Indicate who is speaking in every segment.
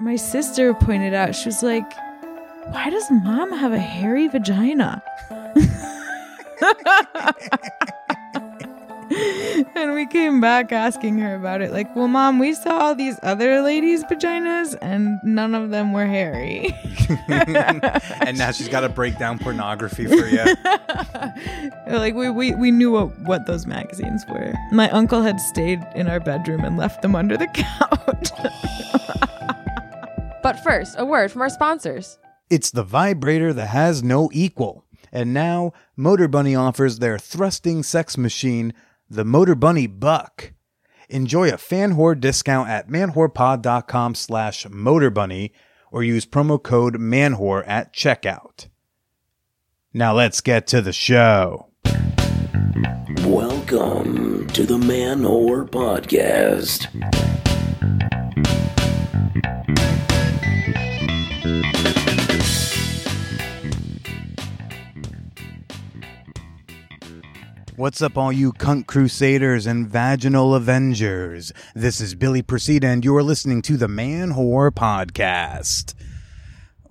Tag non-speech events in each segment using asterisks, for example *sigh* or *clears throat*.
Speaker 1: my sister pointed out, she was like, Why does mom have a hairy vagina? *laughs* and we came back asking her about it. Like, well, mom, we saw all these other ladies' vaginas and none of them were hairy. *laughs*
Speaker 2: and now she's got to break down pornography for you. *laughs*
Speaker 1: like, we, we, we knew what, what those magazines were. My uncle had stayed in our bedroom and left them under the couch.
Speaker 3: But first, a word from our sponsors.
Speaker 2: It's the vibrator that has no equal. And now, Motor Bunny offers their thrusting sex machine the Motor Bunny Buck. Enjoy a fan whore discount at manwhorepod.com slash motorbunny or use promo code manwhore at checkout. Now let's get to the show.
Speaker 4: Welcome to the Man Whore Podcast.
Speaker 2: What's up, all you cunt crusaders and vaginal avengers? This is Billy Procida, and you're listening to the Man Whore Podcast.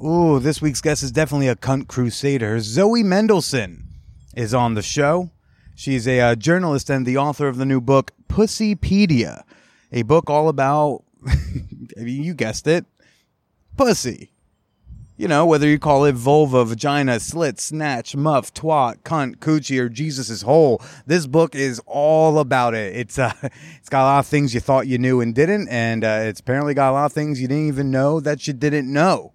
Speaker 2: Ooh, this week's guest is definitely a cunt crusader. Zoe Mendelson is on the show. She's a uh, journalist and the author of the new book, Pussypedia, a book all about, *laughs* I mean, you guessed it, pussy. You know, whether you call it vulva, vagina, slit, snatch, muff, twat, cunt, coochie, or Jesus' hole, this book is all about it. It's uh, *laughs* it's got a lot of things you thought you knew and didn't, and uh, it's apparently got a lot of things you didn't even know that you didn't know.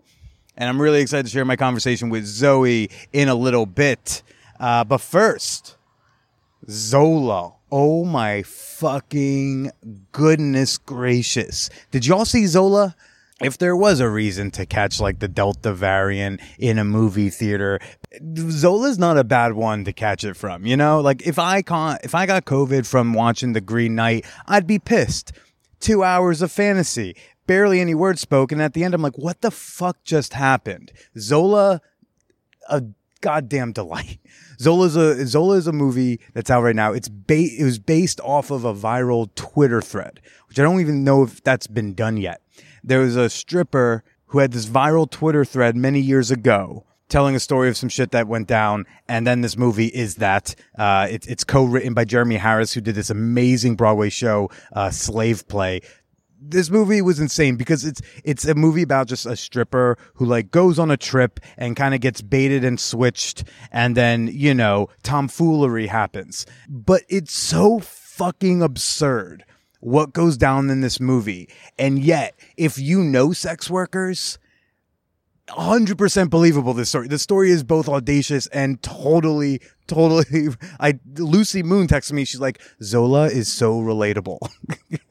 Speaker 2: And I'm really excited to share my conversation with Zoe in a little bit. Uh, but first, Zola. Oh my fucking goodness gracious. Did y'all see Zola? If there was a reason to catch like the Delta variant in a movie theater, Zola's not a bad one to catch it from. You know, like if I con- if I got COVID from watching The Green Knight, I'd be pissed. Two hours of fantasy, barely any words spoken. At the end, I'm like, what the fuck just happened? Zola, a goddamn delight. *laughs* Zola's a Zola is a movie that's out right now. It's ba- it was based off of a viral Twitter thread, which I don't even know if that's been done yet there was a stripper who had this viral Twitter thread many years ago telling a story of some shit that went down. And then this movie is that. Uh, it, it's co-written by Jeremy Harris, who did this amazing Broadway show, uh, Slave Play. This movie was insane because it's it's a movie about just a stripper who like goes on a trip and kind of gets baited and switched, and then you know tomfoolery happens. But it's so fucking absurd what goes down in this movie. And yet, if you know sex workers, 100% believable this story. The story is both audacious and totally, totally. *laughs* I Lucy Moon texted me. She's like, Zola is so relatable.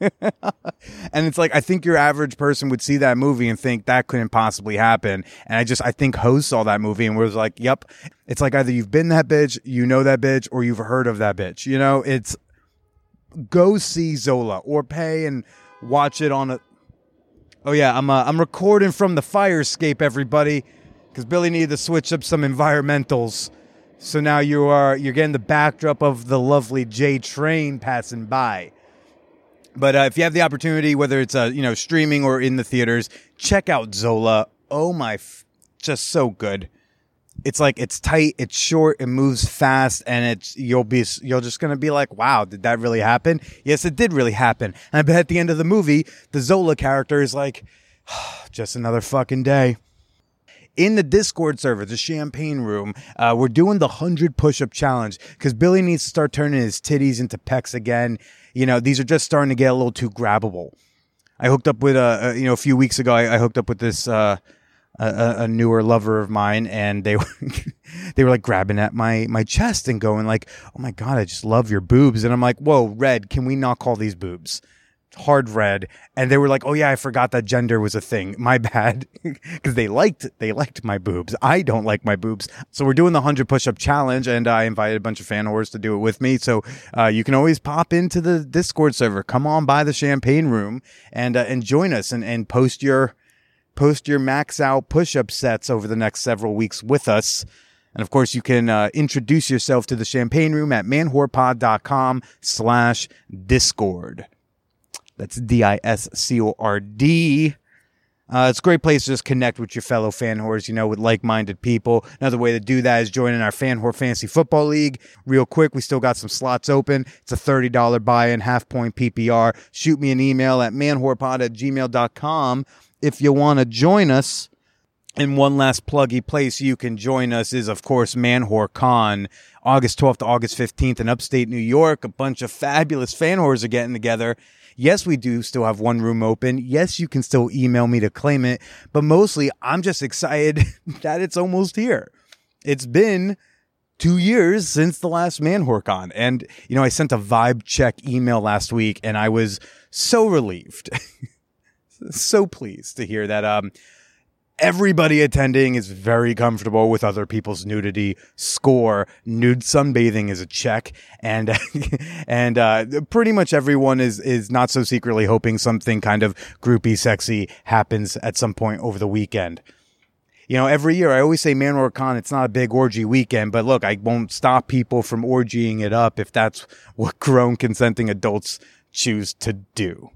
Speaker 2: *laughs* and it's like, I think your average person would see that movie and think that couldn't possibly happen. And I just, I think Host saw that movie and was like, yep. It's like either you've been that bitch, you know that bitch, or you've heard of that bitch. You know, it's, go see Zola or pay and watch it on a. Oh yeah, I'm uh, I'm recording from the fire escape, everybody, because Billy needed to switch up some environmentals. So now you are you're getting the backdrop of the lovely J train passing by. But uh, if you have the opportunity, whether it's uh, you know streaming or in the theaters, check out Zola. Oh my, f- just so good it's like it's tight, it's short, it moves fast, and it's you'll be you're just gonna be like, wow, did that really happen? Yes, it did really happen. And I bet at the end of the movie, the Zola character is like, *sighs* just another fucking day. In the Discord server, the Champagne Room, uh, we're doing the hundred push-up challenge because Billy needs to start turning his titties into pecs again. You know, these are just starting to get a little too grabbable. I hooked up with a, uh, you know a few weeks ago. I, I hooked up with this. Uh, a, a, newer lover of mine, and they *laughs* were they were like grabbing at my my chest and going like, "Oh my god, I just love your boobs," and I'm like, "Whoa, red, can we not call these boobs?" Hard red, and they were like, "Oh yeah, I forgot that gender was a thing. *laughs* My bad," *laughs* because they liked they liked my boobs. I don't like my boobs, so we're doing the hundred push up challenge, and I invited a bunch of fan whores to do it with me. So uh, you can always pop into the Discord server, come on by the Champagne Room, and uh, and join us and and post your post your max out push up sets over the next several weeks with us. And of course, you can uh, introduce yourself to the champagne room at manwhorepod.com slash discord. That's D I S C O R D. Uh, it's a great place to just connect with your fellow fan whores, you know, with like minded people. Another way to do that is joining our Fan Whore Fantasy Football League. Real quick, we still got some slots open. It's a $30 buy in, half point PPR. Shoot me an email at manwhorepod at gmail.com if you want to join us. And one last pluggy place you can join us is, of course, Manwhore Con, August 12th to August 15th in upstate New York. A bunch of fabulous fan whores are getting together. Yes, we do still have one room open. Yes, you can still email me to claim it, but mostly I'm just excited *laughs* that it's almost here. It's been two years since the last ManwhoreCon. And, you know, I sent a vibe check email last week and I was so relieved, *laughs* so pleased to hear that, um, everybody attending is very comfortable with other people's nudity. Score nude sunbathing is a check, and *laughs* and uh, pretty much everyone is is not so secretly hoping something kind of groupie sexy happens at some point over the weekend. You know, every year I always say Manwhore Con, it's not a big orgy weekend, but look, I won't stop people from orgying it up if that's what *laughs* grown consenting adults choose to do.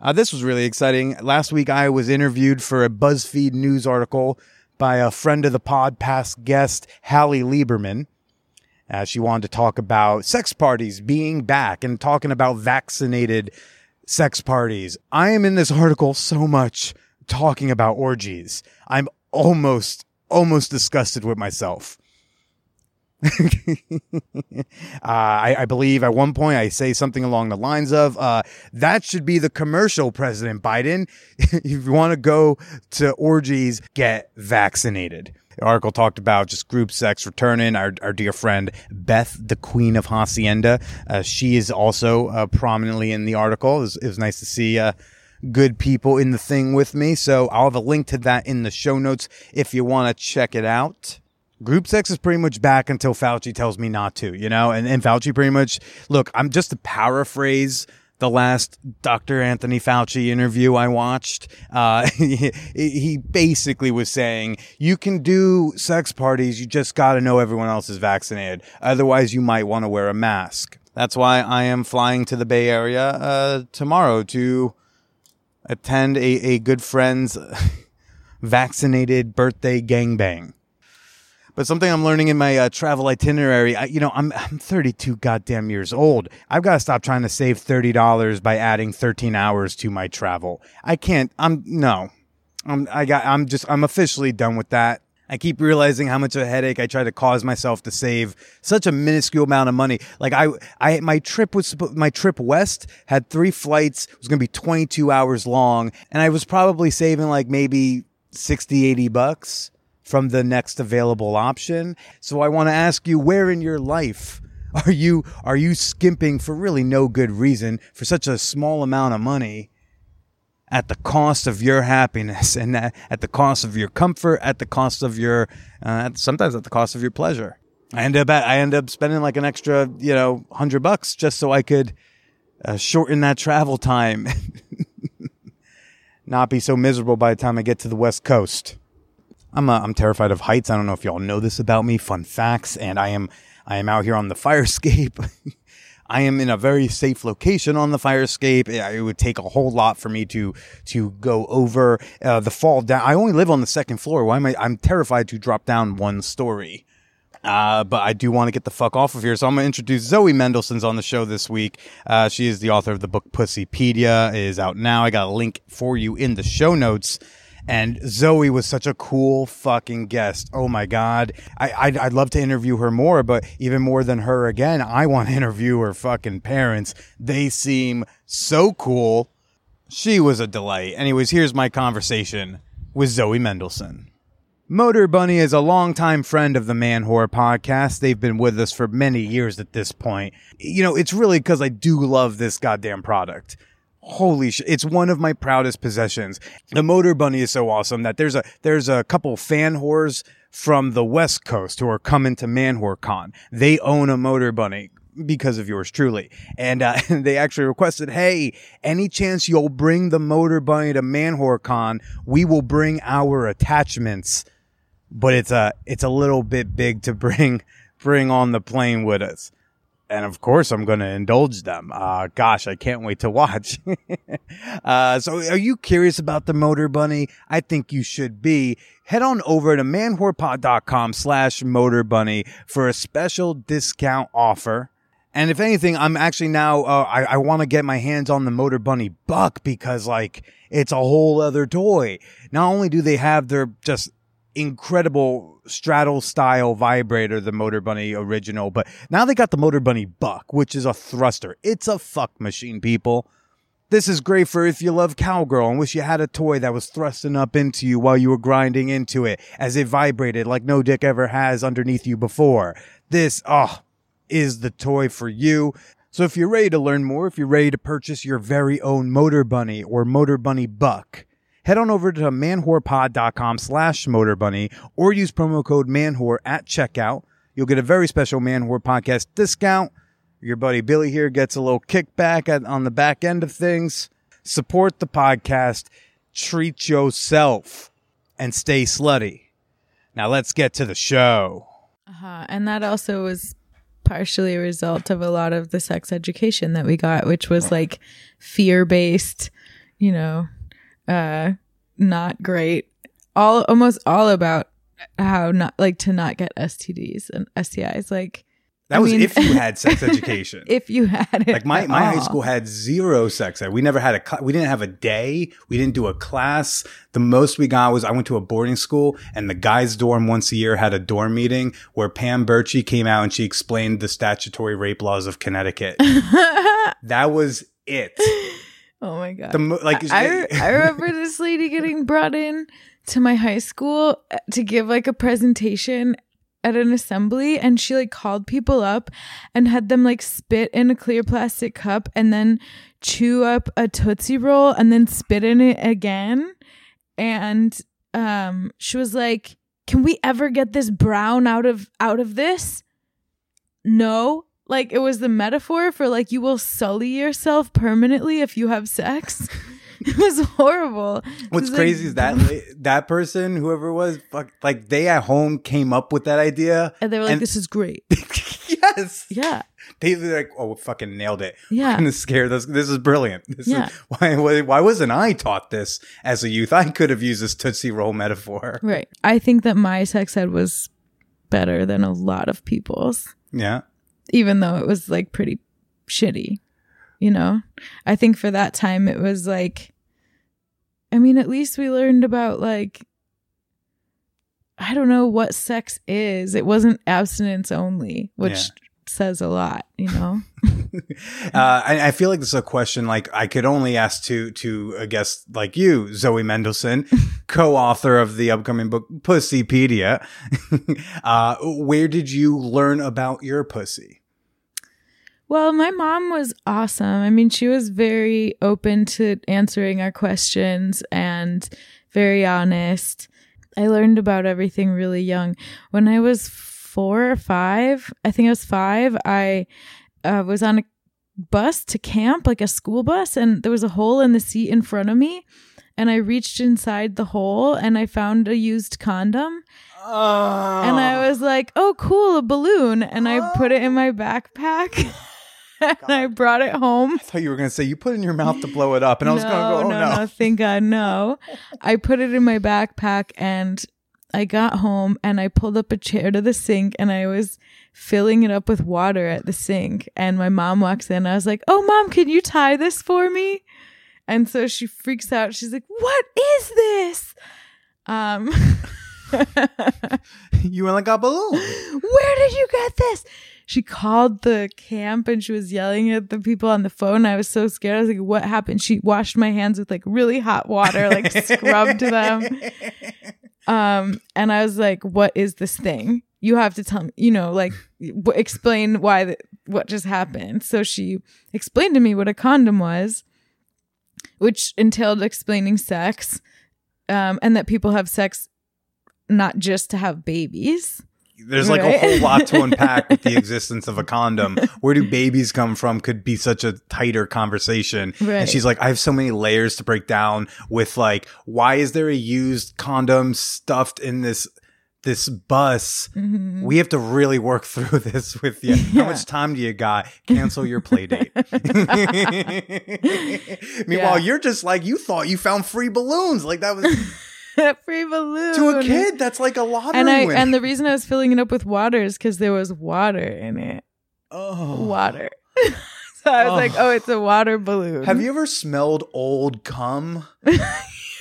Speaker 2: Uh, this was really exciting. Last week, I was interviewed for a BuzzFeed news article by a friend of the pod, past guest, Hallie Lieberman. Uh, she wanted to talk about sex parties being back and talking about vaccinated sex parties. I am in this article so much talking about orgies. I'm almost, almost disgusted with myself. *laughs* uh, I, I, believe at one point I say something along the lines of, uh, that should be the commercial, President Biden. *laughs* if you want to go to orgies, get vaccinated. The article talked about just group sex returning. Our, our dear friend Beth, the Queen of Hacienda, uh, she is also uh, prominently in the article. It was, it was nice to see uh, good people in the thing with me. So I'll have a link to that in the show notes if you want to check it out group sex is pretty much back until Fauci tells me not to, you know? And, and Fauci pretty much, look, I'm just to paraphrase the last Dr. Anthony Fauci interview I watched. Uh, *laughs* he, he basically was saying, you can do sex parties, you just got to know everyone else is vaccinated. Otherwise, you might want to wear a mask. That's why I am flying to the Bay Area uh, tomorrow to attend a, a good friend's *laughs* vaccinated birthday gangbang. But something I'm learning in my uh, travel itinerary, I, you know, I'm I'm 32 goddamn years old. I've got to stop trying to save thirty dollars by adding 13 hours to my travel. I can't. I'm no. I'm I got. I'm just. I'm officially done with that. I keep realizing how much of a headache I try to cause myself to save such a minuscule amount of money. Like I, I, my trip was, my trip west had three flights. It was going to be 22 hours long. And I was probably saving like maybe 60, 80 bucks from the next available option. So I want to ask you where in your life are you are you skimping for really no good reason for such a small amount of money at the cost of your happiness and at the cost of your comfort, at the cost of your uh, sometimes at the cost of your pleasure. I end up at, I end up spending like an extra, you know, 100 bucks just so I could uh, shorten that travel time. *laughs* Not be so miserable by the time I get to the West Coast. I'm uh, I'm terrified of heights. I don't know if y'all know this about me. Fun facts, and I am I am out here on the fire escape. *laughs* I am in a very safe location on the fire escape. It would take a whole lot for me to to go over uh, the fall down. I only live on the second floor. Why am I? I'm terrified to drop down one story. Uh, but I do want to get the fuck off of here. So I'm going to introduce Zoe Mendelson's on the show this week. Uh, she is the author of the book Pussypedia. It is out now. I got a link for you in the show notes. And Zoe was such a cool fucking guest. Oh my God. I, I'd, I'd love to interview her more, but even more than her again, I want to *laughs* interview her fucking parents. They seem so cool. She was a delight. Anyways, here's my conversation with Zoe Mendelson. Motor Bunny is a longtime friend of the Man Whore podcast. They've been with us for many years at this point. You know, it's really because I do love this goddamn product holy shit it's one of my proudest possessions. The motor bunny is so awesome that there's a there's a couple fan whores from the west coast who are coming to manwhore con. They own a motor bunny because of yours truly. And uh, *laughs* they actually requested hey any chance you'll bring the motor bunny to manwhore con? We will bring our attachments. But it's a it's a little bit big to bring *laughs* bring on the plane with us and of course I'm going to indulge them. Uh, gosh, I can't wait to watch. *laughs* uh, so are you curious about the Motor Bunny? I think you should be. Head on over to manwhorepod.com slash Motor Bunny for a special discount offer. And if anything, I'm actually now, uh, I, I want to get my hands on the Motor Bunny Buck because like it's a whole other toy. Not only do they have their just incredible straddle style vibrator, the Motor Bunny original, but now they got the Motor Bunny Buck, which is a thruster. It's a fuck machine, people. This is great for if you love cowgirl and wish you had a toy that was thrusting up into you while you were grinding into it as it vibrated like no dick ever has underneath you before. This, oh, is the toy for you. So if you're ready to learn more, if you're ready to purchase your very own Motor Bunny or Motor Bunny Buck, head on over to manwhorepod.com slash motorbunny or use promo code manwhore at checkout. You'll get a very special Manwhore podcast discount. Your buddy Billy here gets a little kickback at, on the back end of things. Support the podcast, treat yourself, and stay slutty. Now let's get to the show.
Speaker 1: Uh-huh. And that also was partially a result of a lot of the sex education that we got, which was like fear based, you know, uh, not great. All almost all about how not like to not get STDs and STIs. Like
Speaker 2: That
Speaker 1: I
Speaker 2: was
Speaker 1: mean-
Speaker 2: if you had *laughs* sex education.
Speaker 1: if you had it,
Speaker 2: like my, my high school had zero sex ed. We never had a cl- we didn't have a day. We didn't do a class. The most we got was I went to a boarding school and the guys dorm once a year had a dorm meeting where Pam Birchie came out and she explained the statutory rape laws of Connecticut. *laughs* that was it.
Speaker 1: Oh my god!
Speaker 2: The mo- like
Speaker 1: I, I remember *laughs* this lady getting brought in to my high school uh, to give like a presentation at an assembly and she like called people up and had them like spit in a clear plastic cup and then chew up a tootsie roll and then spit in it again. And um she was like can we ever get this brown out of out of this? No like it was the metaphor for like you will sully yourself permanently if you have sex *laughs* it was horrible
Speaker 2: What's
Speaker 1: was, like,
Speaker 2: crazy is that *laughs* that person, whoever it was, fuck, like they at home came up with that idea.
Speaker 1: and they were like
Speaker 2: and-
Speaker 1: this is great *laughs*
Speaker 2: yes,
Speaker 1: yeah
Speaker 2: they were like, "Oh, fucking nailed it!"
Speaker 1: Yeah.
Speaker 2: of scared us. This is brilliant. This
Speaker 1: Yeah.
Speaker 2: is why, why why wasn't I taught this as a youth? I could have used this tootsie roll metaphor.
Speaker 1: right i think that my sex ed was better than a lot of people's
Speaker 2: Yeah,
Speaker 1: even though it was like pretty shitty you know i think for that time it was like i mean at least we learned about like i don't know what sex is it wasn't abstinence only which
Speaker 2: Yeah.
Speaker 1: Says a lot you know *laughs*
Speaker 2: uh, I, I feel like this is a question like I could only ask to to a guest like you, Zoe Mendelson, *laughs* co-author of the upcoming book Pussypedia. *laughs* uh, where did you learn about your pussy?
Speaker 1: Well, my mom was awesome. I mean, she was very open to answering our questions and very honest. I learned about everything really young. When I was four or five, I think I was five, I uh, was on a bus to camp, like a school bus, and there was a hole in the seat in front of me. And I reached inside the hole and I found a used condom.
Speaker 2: Oh,
Speaker 1: And I was like, oh, cool, a balloon. And I put it in my backpack. *laughs* and I brought it home.
Speaker 2: I thought you were going to say you put it in your mouth to blow it up, and I was going to go, oh no.
Speaker 1: no, no, thank God, no. I put it in my backpack and I got home and I pulled up a chair to the sink and I was filling it up with water at the sink. And my mom walks in. I was like, oh, mom, can you tie this for me? And so she freaks out. She's like, what is this? Um, *laughs*
Speaker 2: you were like a balloon.
Speaker 1: where did you get this? She called the camp and she was yelling at the people on the phone. I was so scared. I was like, what happened? She washed my hands with like really hot water, like scrubbed them. *laughs* Um, and I was like, what is this thing? You have to tell me, you know, like w- explain why, the, what just happened. So she explained to me what a condom was, which entailed explaining sex, um, and that people have sex not just to have babies.
Speaker 2: There's like a whole lot to unpack with the existence of a *laughs* condom. Where do babies come from could be such a tighter conversation. And she's like, I have so many layers to break down with like, why is there a used condom stuffed in this this bus.
Speaker 1: Mhm.
Speaker 2: We have to really work through *laughs* this with you. How much time do you got? Cancel your play *laughs* date. Meanwhile,
Speaker 1: Yeah.
Speaker 2: you're just like you thought you found free balloons. Like that was
Speaker 1: free balloon
Speaker 2: to a kid. That's like a lottery
Speaker 1: And I
Speaker 2: win.
Speaker 1: and the reason I was filling it up with water is because there was water in it.
Speaker 2: oh.
Speaker 1: Water. *laughs* so I was
Speaker 2: Oh.
Speaker 1: like, oh, it's a water balloon.
Speaker 2: Have you ever smelled old cum? *laughs*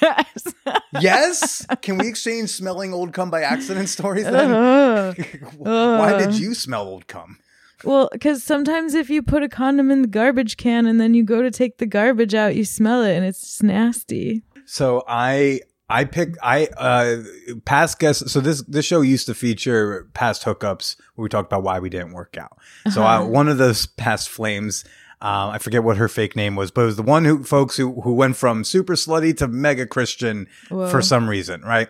Speaker 1: yes.
Speaker 2: Yes. Can we exchange smelling old cum by accident stories then? Uh-huh.
Speaker 1: Ugh. *laughs*
Speaker 2: Why did
Speaker 1: uh.
Speaker 2: you smell old cum?
Speaker 1: Well, because sometimes if you put a condom in the garbage can and then you go to take the garbage out, you smell it and it's just nasty.
Speaker 2: So I I picked I uh past guests. So this this show used to feature past hookups where we talked about why we didn't work out. So I,
Speaker 1: Uh-huh.
Speaker 2: one of those past flames. Um, I forget what her fake name was, but it was the one who folks who who went from super slutty to mega Christian
Speaker 1: Whoa.
Speaker 2: for some reason, right?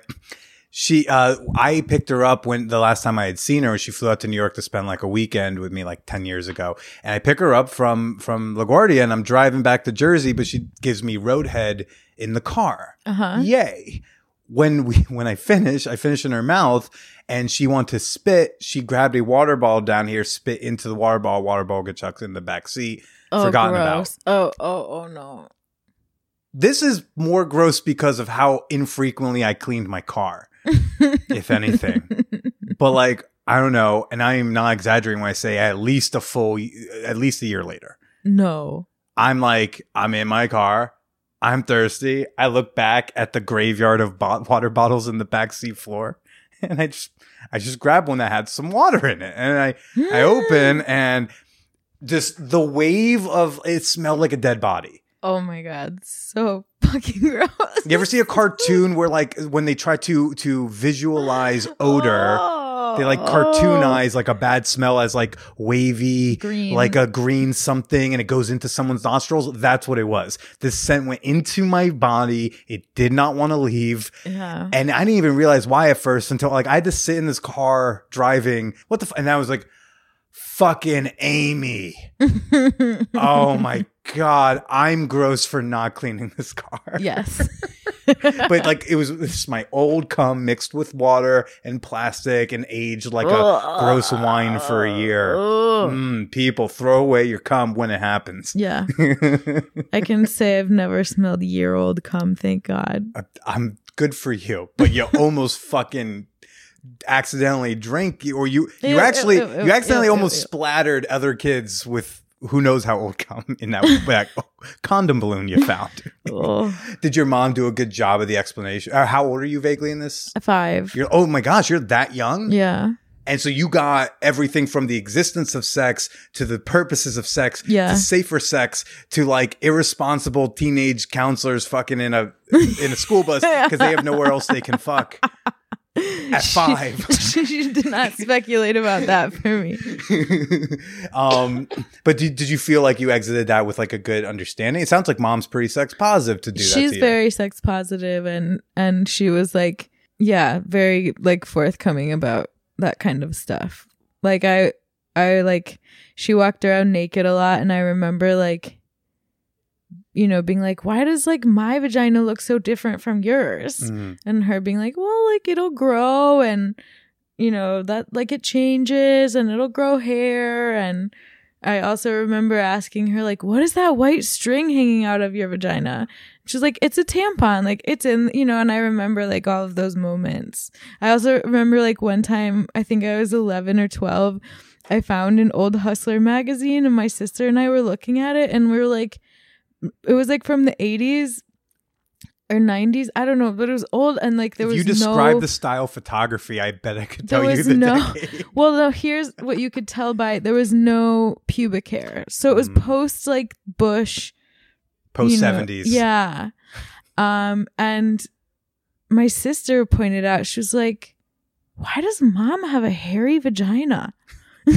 Speaker 2: She, uh, I picked her up when the last time I had seen her, she flew out to New York to spend like a weekend with me like 10 years ago. And I pick her up from, from LaGuardia and I'm driving back to Jersey, but she gives me roadhead in the car.
Speaker 1: Uh huh.
Speaker 2: Yay. When we, *laughs* when I finish, I finish in her mouth and she wanted to spit. She grabbed a water ball down here, spit into the water ball. Water ball gets chucked in the back seat.
Speaker 1: Oh,
Speaker 2: Forgotten about.
Speaker 1: Oh, oh, oh no.
Speaker 2: This is more gross because of how infrequently I cleaned my car, *laughs* if anything. but like, I don't know. And I am not exaggerating when I say at least a full, at least a year later.
Speaker 1: no.
Speaker 2: I'm like, I'm in my car. I'm thirsty. I look back at the graveyard of bo- water bottles in the backseat floor, *laughs* and I just, I just grab one that had some water in it, and I, I open, hmm. and just the wave of it smelled like a dead body.
Speaker 1: Oh my god, so *laughs* fucking gross.
Speaker 2: You ever see a *laughs* cartoon where like when they try to to visualize odor, oh. They like cartoonize like a bad smell as like wavy,
Speaker 1: Green.
Speaker 2: like a green something, and it goes into someone's nostrils. That's what it was. This scent went into my body. It did not want to leave.
Speaker 1: Yeah.
Speaker 2: And I didn't even realize why at first until like I had to sit in this car driving. What the? F-? And I was like, fucking Amy. *laughs* oh my God. I'm gross for not cleaning this car.
Speaker 1: yes. *laughs* *laughs*
Speaker 2: But like it was this my old cum mixed with water and plastic and aged like a gross wine for a year. Mm, people throw away your cum when it happens.
Speaker 1: Yeah. *laughs* I can say I've never smelled year old cum, thank God.
Speaker 2: I'm good for you, but you almost fucking accidentally drank or you you
Speaker 1: Ew,
Speaker 2: actually
Speaker 1: ew, ew,
Speaker 2: you accidentally almost splattered other kids with who knows how old *laughs* cum in that, that condom balloon you found. *laughs* Did your mom do a good job of the explanation? Uh, how old are you vaguely in this?
Speaker 1: Five.
Speaker 2: You're oh my gosh, you're that young?
Speaker 1: Yeah.
Speaker 2: And so you got everything from the existence of sex to the purposes of sex
Speaker 1: Yeah.
Speaker 2: to safer sex to like irresponsible teenage counselors fucking in a in a school bus *laughs* because they have nowhere else they can fuck at *laughs* five.
Speaker 1: She, *laughs* she did not speculate about that for me. *laughs*
Speaker 2: um, but did, did you feel like you exited that with like a good understanding? It sounds like mom's pretty sex positive to do that.
Speaker 1: She's very sex positive and and she was like, yeah, very like forthcoming about that kind of stuff. Like I I like she walked around naked a lot and I remember like you know being like why does like my vagina look so different from yours?
Speaker 2: Mhm.
Speaker 1: and her being like well like it'll grow and you know that like it changes and it'll grow hair. And i also remember asking her like what is that white string hanging out of your vagina? She's like it's a tampon like it's in you know and i remember like all of those moments. I also remember like one time i think i was 11 or 12 i found an old hustler magazine and my sister and i were looking at it and we were like it was like from the 80s or 90s i don't know but it was old and like there
Speaker 2: if
Speaker 1: was
Speaker 2: you describe
Speaker 1: no
Speaker 2: the style of photography, I bet I could tell you the
Speaker 1: no *laughs* well no here's what you could tell by there was no pubic hair. So it was
Speaker 2: Mm.
Speaker 1: post like bush
Speaker 2: post
Speaker 1: you know,
Speaker 2: seventies.
Speaker 1: yeah. Um and my sister pointed out she was like why does mom have a hairy vagina *laughs* *laughs*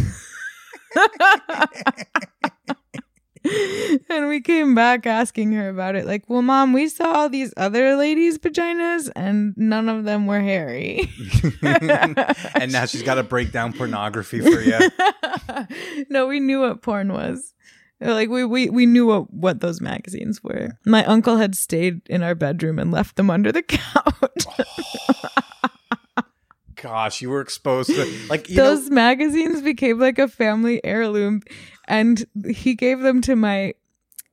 Speaker 1: *laughs* and we came back asking her about it like well mom we saw all these other ladies vaginas and none of them were hairy *laughs*
Speaker 2: and now she's got to break down pornography for you. *laughs*
Speaker 1: no, we knew what porn was. Like we we we knew what what those magazines were. My uncle had stayed in our bedroom and left them under the couch.
Speaker 2: gosh, you were exposed to like you know,
Speaker 1: Those magazines became like a family heirloom, and he gave them to my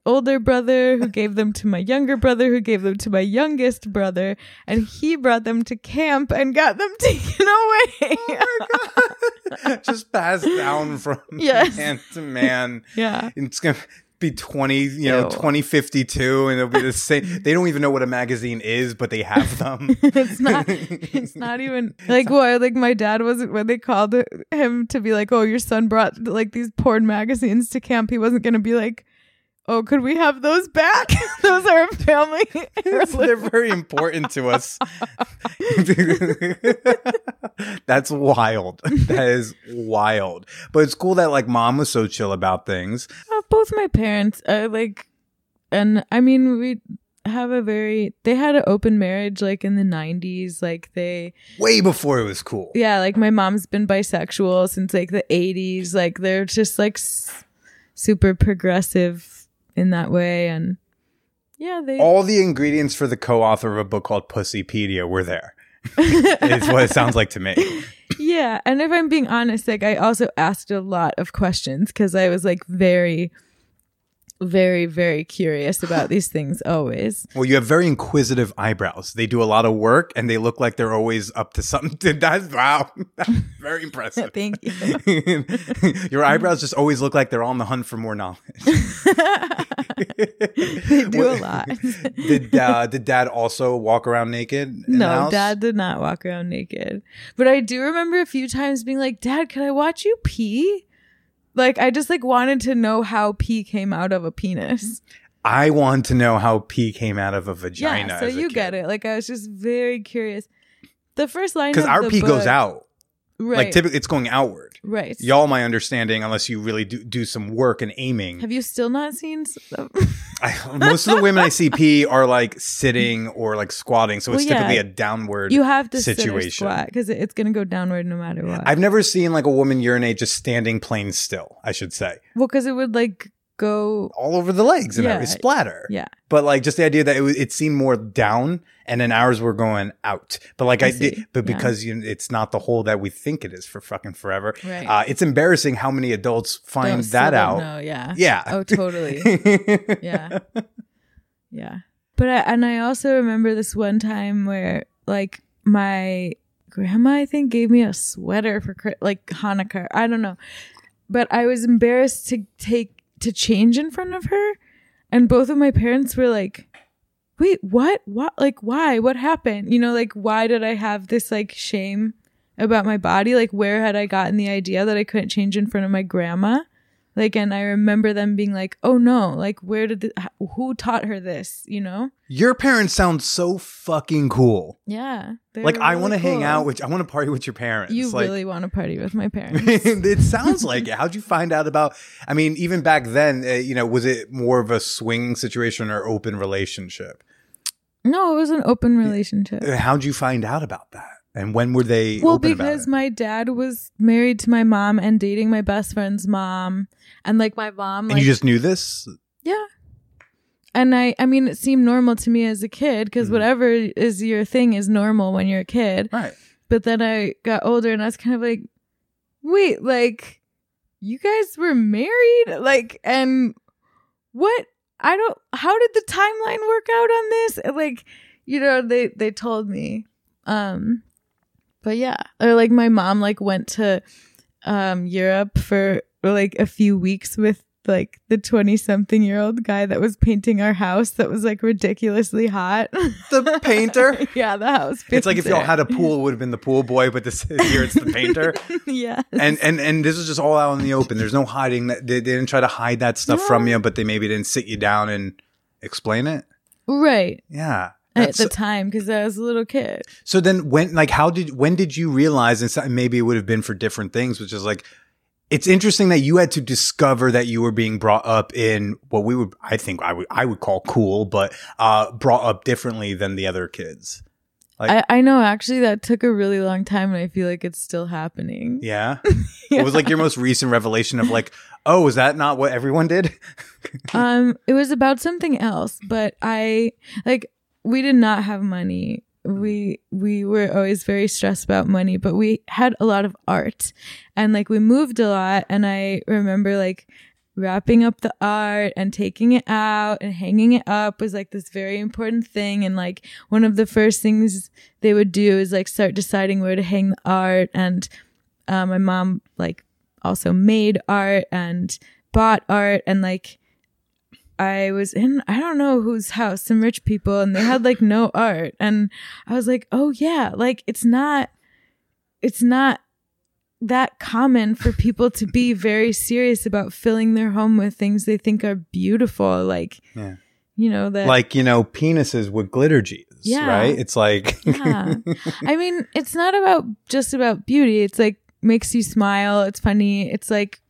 Speaker 1: older brother, who *laughs* gave them to my younger brother, who gave them to my youngest brother, and he brought them to camp and got them taken *laughs* away.
Speaker 2: Oh *laughs* just passed down from
Speaker 1: Yes.
Speaker 2: man to man.
Speaker 1: yeah.
Speaker 2: It's gonna be twenty, you know,
Speaker 1: Ew.
Speaker 2: twenty fifty two, and it'll be the same. *laughs* They don't even know what a magazine is, but they have them. *laughs*
Speaker 1: it's not it's *laughs* not even like what like my dad wasn't when they called him to be like oh your son brought like these porn magazines to camp he wasn't gonna be like oh could we have those back those are family
Speaker 2: They're very important to us. That's wild. That is wild. But it's cool that like mom was so chill about things.
Speaker 1: Uh, both my parents are like and i mean we have a very they had an open marriage like in the 90s like they
Speaker 2: Way before it was cool.
Speaker 1: yeah like my mom's been bisexual since like the 80s like they're just like s- super progressive in that way and yeah they
Speaker 2: All the ingredients for the co-author of a book called Pussypedia were there. *laughs* is what it sounds like to me.
Speaker 1: Yeah and if i'm being honest like i also asked a lot of questions because i was like very very very curious about *laughs* these things always
Speaker 2: Well, you have very inquisitive eyebrows. They do a lot of work and they look like they're always up to something. *laughs* That's wow. That's very impressive. *laughs*
Speaker 1: thank you
Speaker 2: Your eyebrows just always look like they're on the hunt for more knowledge.
Speaker 1: they do a lot
Speaker 2: did uh, did dad also walk around naked?
Speaker 1: No dad did not walk around naked but i do remember a few times being like dad can i watch you pee like i just like wanted to know how pee came out of a penis
Speaker 2: I want to know how pee came out of a vagina.
Speaker 1: yeah so you get it like i was just very curious the first line
Speaker 2: because our pee goes out.
Speaker 1: Right
Speaker 2: Like typically, it's going outward.
Speaker 1: right
Speaker 2: Y'all, my understanding, unless you really do do some work and aiming.
Speaker 1: have you still not seen some- *laughs*
Speaker 2: I, most of the women I see *laughs* pee are like sitting or like squatting, so it's
Speaker 1: Well, yeah.
Speaker 2: typically a downward.
Speaker 1: you have to
Speaker 2: situation.
Speaker 1: squat because it's gonna go downward no matter what
Speaker 2: I've never seen like a woman urinate just standing plain still. I should say
Speaker 1: well because it would like go
Speaker 2: all over the legs and
Speaker 1: Yeah.
Speaker 2: every splatter.
Speaker 1: yeah
Speaker 2: But like just the idea that it, it seemed more down, and then ours were going out. But like I,
Speaker 1: I
Speaker 2: did, but
Speaker 1: Yeah.
Speaker 2: because you it's not the hole that we think it is for fucking forever.
Speaker 1: Right.
Speaker 2: Uh, it's embarrassing how many adults find that out.
Speaker 1: know, yeah
Speaker 2: Yeah.
Speaker 1: oh totally *laughs* yeah yeah but I, and i also remember this one time where like my grandma i think gave me a sweater for like hanukkah i don't know but i was embarrassed to take to change in front of her. And both of my parents were like wait what? What? Like why? What happened? You know like why did i have this like shame about my body? Like where had i gotten the idea that i couldn't change in front of my grandma like and i remember them being like oh no like where did the, who taught her this you know
Speaker 2: Your parents sound so fucking cool.
Speaker 1: yeah
Speaker 2: Like
Speaker 1: were
Speaker 2: I want to hang out with. I want to party with your parents.
Speaker 1: you
Speaker 2: like,
Speaker 1: really want to party with my *laughs* parents
Speaker 2: it sounds like it. *laughs* How'd you find out about? I mean, even back then, uh, you know, was it more of a swing situation or open relationship?
Speaker 1: no it was an open relationship
Speaker 2: How'd you find out about that? And when were they
Speaker 1: well
Speaker 2: open about
Speaker 1: because my dad was married to my mom and dating my best friend's mom and like my mom
Speaker 2: and
Speaker 1: like
Speaker 2: you just knew this?
Speaker 1: Yeah. And I I mean it seemed normal to me as a kid because
Speaker 2: Mhm.
Speaker 1: whatever is your thing is normal when you're a kid.
Speaker 2: Right.
Speaker 1: But then I got older and I was kind of like, wait, like you guys were married? Like and what I don't how did the timeline work out on this? Like, you know, they they told me. Um but yeah. Or like my mom like went to um Europe for like a few weeks with like the 20 something year old guy that was painting our house that was like ridiculously hot.
Speaker 2: The painter? *laughs*
Speaker 1: yeah, the house. Painter.
Speaker 2: It's like if y'all had a pool, it would have been the pool boy, but this *laughs* here it's the painter. *laughs*
Speaker 1: yeah
Speaker 2: And and and this is just all out in the open. There's no hiding that they, they didn't try to hide that stuff from you, but they maybe didn't sit you down and explain it.
Speaker 1: right
Speaker 2: Yeah.
Speaker 1: At the time because I was a little kid.
Speaker 2: So then when like how did when did you realize and maybe it would have been for different things which is like it's interesting that you had to discover that you were being brought up in what we would I think I would I would call cool but uh brought up differently than the other kids. Like-
Speaker 1: I, I know actually that took a really long time and I feel like it's still happening.
Speaker 2: Yeah. *laughs* What was like your most recent revelation of like oh is that not what everyone did? *laughs*
Speaker 1: um it was about something else, but I like we did not have money we we were always very stressed about money, but we had a lot of art, and like we moved a lot. And I remember like wrapping up the art and taking it out and hanging it up was like this very important thing. And like one of the first things they would do is like start deciding where to hang the art. And uh, my mom like also made art and bought art and like I was in I don't know whose house, some rich people, and they had like no art. And I was like, oh yeah, like it's not it's not that common for people to be very serious about filling their home with things they think are beautiful. Like
Speaker 2: Yeah.
Speaker 1: you know, that
Speaker 2: Like, you know, penises with glitter G's,
Speaker 1: Yeah.
Speaker 2: right? It's like,
Speaker 1: yeah. I mean, it's not about just about beauty. It's like makes you smile. It's funny. It's like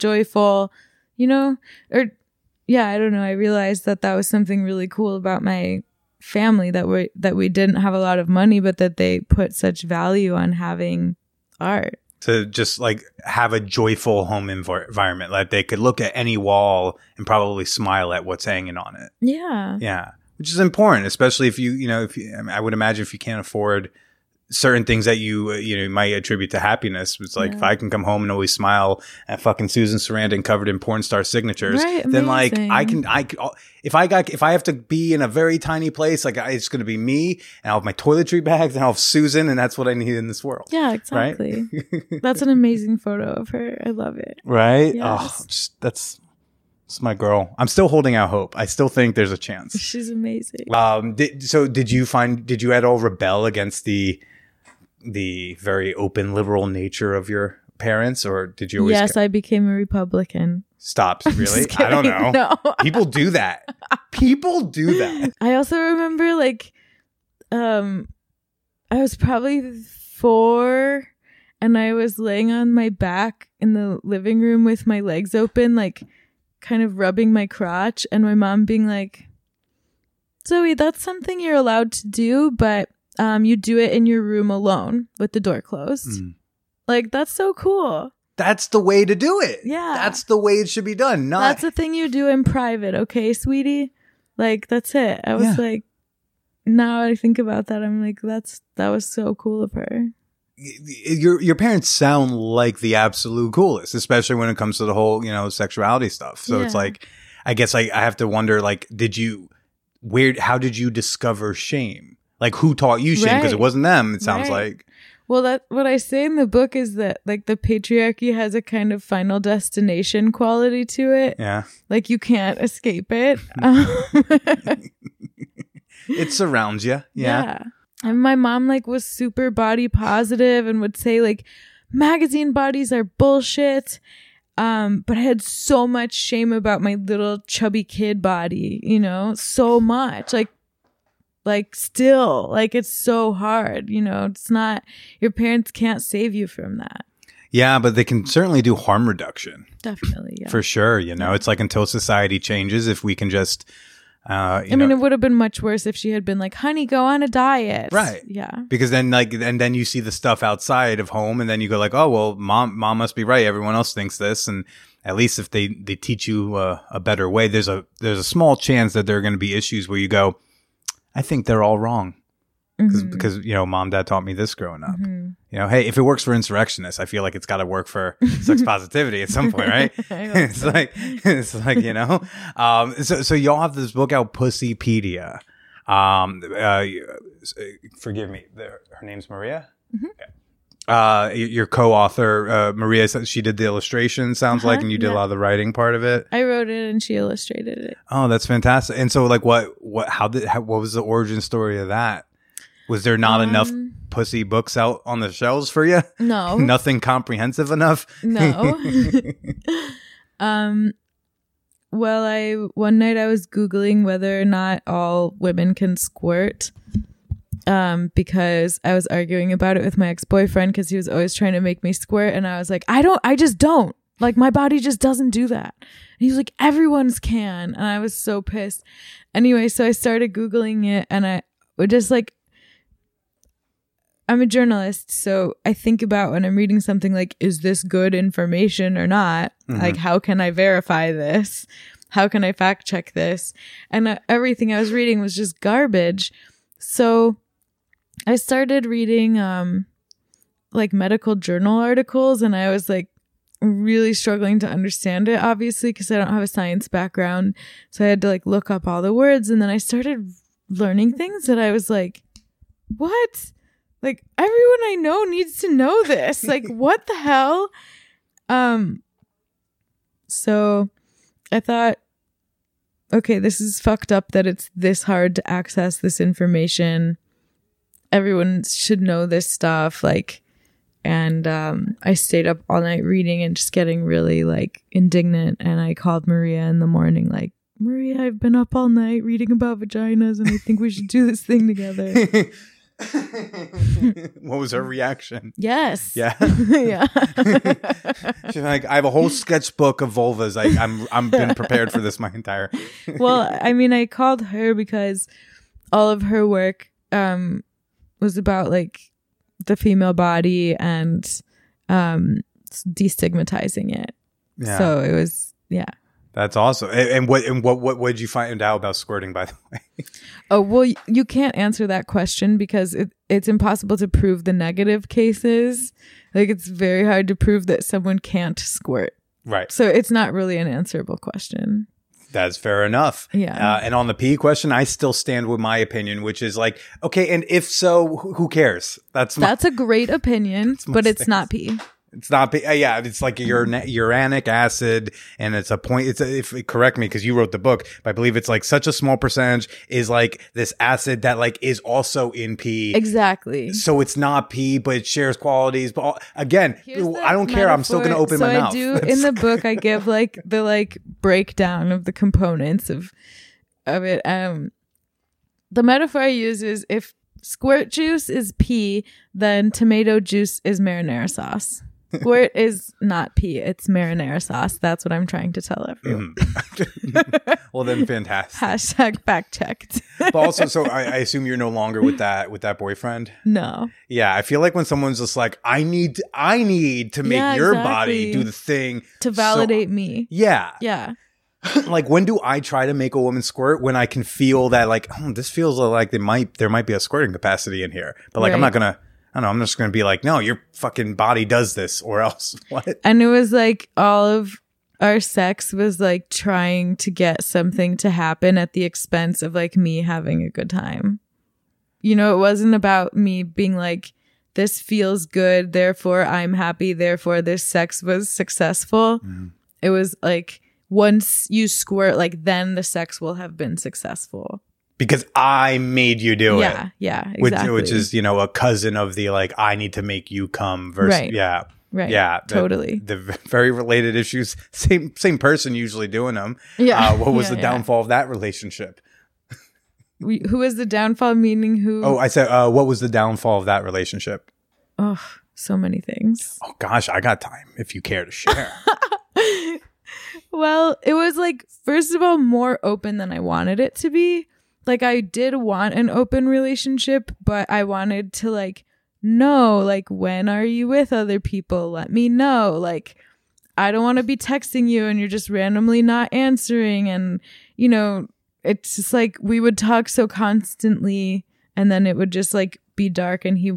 Speaker 1: joyful, you know? Or yeah, I don't know. I realized that that was something really cool about my family that we that we didn't have a lot of money but that they put such value on having art.
Speaker 2: to just like have a joyful home envir- environment. Like they could look at any wall and probably smile at what's hanging on it.
Speaker 1: Yeah.
Speaker 2: Yeah, which is important, especially if you, you know, if you, I, mean, I would imagine if you can't afford certain things that you, uh, you know, might attribute to happiness. It's like if I can come home and always smile at fucking Susan Sarandon covered in porn star signatures,
Speaker 1: Right,
Speaker 2: then like I can, I if I got, if I have to be in a very tiny place, like it's going to be me and I'll have my toiletry bags and I'll have Susan, and that's what I need in this world.
Speaker 1: Yeah, exactly. *laughs* That's an amazing photo of her. I love it.
Speaker 2: Right?
Speaker 1: Yes.
Speaker 2: Oh, just, that's, that's my girl. I'm still holding out hope. I still think there's a chance.
Speaker 1: She's amazing.
Speaker 2: Um, did, so did you find did you at all rebel against the the very open liberal nature of your parents, or did you always
Speaker 1: Yes, I became a Republican.
Speaker 2: stop? *laughs* Really? I don't know.
Speaker 1: No. *laughs*
Speaker 2: People do that. People do that.
Speaker 1: I also remember like um I was probably 4 and I was laying on my back in the living room with my legs open like kind of rubbing my crotch and my mom being like Zoe, that's something you're allowed to do, but um you do it in your room alone with the door closed.
Speaker 2: Mm.
Speaker 1: Like that's so cool.
Speaker 2: That's the way to do it.
Speaker 1: Yeah.
Speaker 2: That's the way it should be done. Not
Speaker 1: That's a thing you do in private, okay, sweetie? Like that's it. I was
Speaker 2: Yeah.
Speaker 1: like now I think about that, I'm like, that's that was so cool of her.
Speaker 2: your your parents sound like the absolute coolest, especially when it comes to the whole you know sexuality stuff. So it's like, I guess I, I have to wonder like, did you where how did you discover shame? Like who taught you shame? Because it wasn't them. It sounds
Speaker 1: Right.
Speaker 2: like
Speaker 1: Well, that what I say in the book is that like the patriarchy has a kind of final destination quality to it.
Speaker 2: yeah,
Speaker 1: Like you can't escape it. *laughs* Um, *laughs*
Speaker 2: it surrounds you. Yeah.
Speaker 1: And my mom like was super body positive and would say like magazine bodies are bullshit. Um, but I had so much shame about my little chubby kid body, you know, so much. Like like still, like it's so hard, you know. It's not your parents can't save you from that.
Speaker 2: yeah, but they can certainly do harm reduction
Speaker 1: Definitely, yeah.
Speaker 2: for sure. You know, it's like until society changes, if we can just, uh, you
Speaker 1: I mean,
Speaker 2: know,
Speaker 1: it would have been much worse if she had been like, "Honey, go on a diet."
Speaker 2: Right.
Speaker 1: Yeah.
Speaker 2: because then like and then you see the stuff outside of home and then you go like oh well mom mom must be right everyone else thinks this and at least if they they teach you uh, a better way there's a there's a small chance that there are going to be issues where you go i think they're all wrong because
Speaker 1: Mhm.
Speaker 2: because you know mom dad taught me this growing up
Speaker 1: Mhm.
Speaker 2: you know hey if it works for insurrectionists i feel like it's got to work for sex *laughs* positivity at some point right *laughs* it's
Speaker 1: so.
Speaker 2: like *laughs* it's like you know um so so y'all have this book out pussypedia um uh forgive me her name's maria
Speaker 1: Mm-hmm.
Speaker 2: Uh your co-author uh maria said she did the illustration sounds like
Speaker 1: Uh-huh,
Speaker 2: and you did a lot of the writing part of it
Speaker 1: I wrote it and she illustrated it.
Speaker 2: oh that's fantastic and so like what what how did how, what was the origin story of that was there not enough
Speaker 1: Um,
Speaker 2: pussy books out on the shelves for you *laughs*
Speaker 1: No. *laughs*
Speaker 2: nothing comprehensive enough
Speaker 1: No. *laughs* um well, I one night I was googling whether or not all women can squirt. Um, because I was arguing about it with my ex-boyfriend because he was always trying to make me squirt, and I was like, I don't, I just don't. Like my body just doesn't do that. And he was like, everyone's can, and I was so pissed. Anyway, so I started googling it, and I would just like I'm a journalist, so I think about when I'm reading something like, is this good information or not? Like, how can I verify this? How can I fact check this? And uh, everything I was reading was just garbage. So I started reading um like medical journal articles and I was like really struggling to understand it obviously because I don't have a science background. So I had to like look up all the words and then I started learning things that I was like what? Like everyone I know needs to know this. Like *laughs* what the hell? Um so I thought okay, this is fucked up that it's this hard to access this information. Everyone should know this stuff like and um, I stayed up all night reading and just getting really like indignant. And I called Maria in the morning, like, Maria, I've been up all night reading about vaginas and I think we should do this thing together. *laughs* *laughs*
Speaker 2: what was her reaction?
Speaker 1: yes.
Speaker 2: Yeah. *laughs*
Speaker 1: yeah.
Speaker 2: She's like, I have a whole sketchbook of vulvas. I, I'm I'm been prepared for this my entire.
Speaker 1: well, I mean, I called her because all of her work um, was about like the female body and um, destigmatizing it.
Speaker 2: Yeah,
Speaker 1: So it was, yeah.
Speaker 2: that's awesome. And, and what and what what what did you find out about squirting? By the *laughs* way,
Speaker 1: Oh well, you can't answer that question because it, it's impossible to prove the negative cases. Like it's very hard to prove that someone can't squirt.
Speaker 2: right?
Speaker 1: So it's not really an answerable question.
Speaker 2: That's fair enough.
Speaker 1: Yeah.
Speaker 2: Uh, and on the P question, I still stand with my opinion, which is like, okay, and if so, who who cares? That's my,
Speaker 1: That's a great opinion, *laughs* but it's not pee.
Speaker 2: It's not, uh, yeah, it's like urana- uranic acid, and it's a point. It's a, if correct me because you wrote the book, but I believe it's like such a small percentage is like this acid that like is also in pee.
Speaker 1: Exactly.
Speaker 2: So it's not pee, but it shares qualities. But all- again, I don't care. I'm still going to open
Speaker 1: so
Speaker 2: my mouth.
Speaker 1: I do *laughs* in the book. I give like the like breakdown of the components of of it. Um, the metaphor I use is if squirt juice is pee, then tomato juice is marinara sauce. Squirt is not pee; it's marinara sauce. That's what I'm trying to tell everyone. Mm-hmm. *laughs*
Speaker 2: well, then fantastic.
Speaker 1: Hashtag fact checked.
Speaker 2: but also, so I, I assume you're no longer with that with that boyfriend.
Speaker 1: no,
Speaker 2: Yeah, I feel like when someone's just like, I need, I need to make
Speaker 1: Yeah,
Speaker 2: your body do the thing
Speaker 1: to
Speaker 2: So-
Speaker 1: validate me.
Speaker 2: yeah,
Speaker 1: Yeah, *laughs*
Speaker 2: like when do I try to make a woman squirt when I can feel that like, oh, this feels like there might there might be a squirting capacity in here, but like I'm not gonna. I don't know. I'm just gonna be like, no, your fucking body does this, or else *laughs* what?
Speaker 1: And it was like all of our sex was like trying to get something to happen at the expense of like me having a good time. You know, it wasn't about me being like, this feels good, therefore I'm happy, therefore this sex was successful. Mm-hmm. It was like, once you squirt, like then the sex will have been successful.
Speaker 2: Because I made you do
Speaker 1: yeah,
Speaker 2: it.
Speaker 1: yeah,
Speaker 2: yeah,
Speaker 1: exactly.
Speaker 2: which is, you know, a cousin of the like, I need to make you come versus,
Speaker 1: Right.
Speaker 2: yeah.
Speaker 1: right.
Speaker 2: Yeah, the-
Speaker 1: totally.
Speaker 2: The, very related issues. *laughs* Same same person usually doing them.
Speaker 1: Yeah.
Speaker 2: Uh, what was *laughs*
Speaker 1: Yeah,
Speaker 2: the
Speaker 1: yeah.
Speaker 2: downfall of that relationship?
Speaker 1: We, who was the downfall? Meaning who?
Speaker 2: Oh, I said, uh, what was the downfall of that relationship?
Speaker 1: oh, so many things.
Speaker 2: Oh gosh, I got time if you care to share. *laughs*
Speaker 1: Well, it was like, first of all, more open than I wanted it to be. Like, I did want an open relationship, but I wanted to, like, know, like, when are you with other people? Let me know. Like, I don't want to be texting you and you're just randomly not answering. And, you know, it's just like we would talk so constantly and then it would just like be dark. And he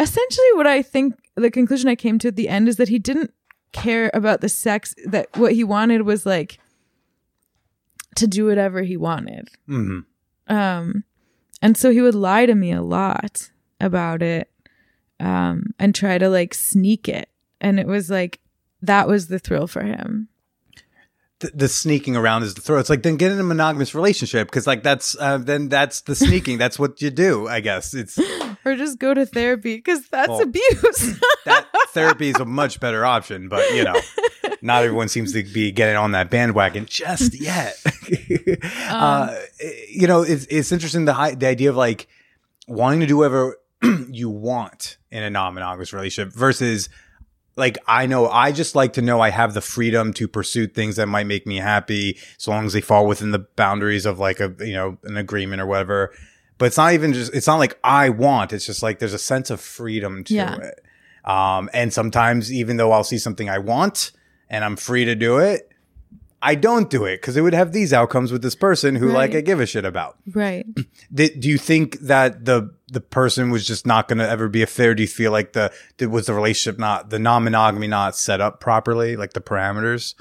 Speaker 1: essentially, what I think the conclusion I came to at the end is that he didn't care about the sex that what he wanted was like to do whatever he wanted
Speaker 2: hmm
Speaker 1: um and so he would lie to me a lot about it um and try to like sneak it and it was like that was the thrill for him
Speaker 2: The, the sneaking around is the throw. It's like then get in a monogamous relationship because like that's uh, then that's the sneaking. that's what you do, I guess. It's *laughs*
Speaker 1: or just go to therapy because that's
Speaker 2: Well,
Speaker 1: abuse
Speaker 2: that therapy is a much better option, but you know, not everyone seems to be getting on that bandwagon just *laughs* yet. *laughs* uh, you know, it's it's interesting the the idea of like wanting to do whatever *clears throat* you want in a non-monogamous relationship versus like I know I just like to know I have the freedom to pursue things that might make me happy so long as they fall within the boundaries of like a you know an agreement or whatever. But it's not even just it's not like I want, it's just like there's a sense of freedom to
Speaker 1: Yeah.
Speaker 2: it. Um and sometimes even though I'll see something I want and I'm free to do it, I don't do it because it would have these outcomes with this person who like I give a shit about.
Speaker 1: Right. *clears throat*
Speaker 2: Did, do you think that the the person was just not going to ever be a fair? Do you feel like the was the relationship not the non monogamy not set up properly, like the parameters?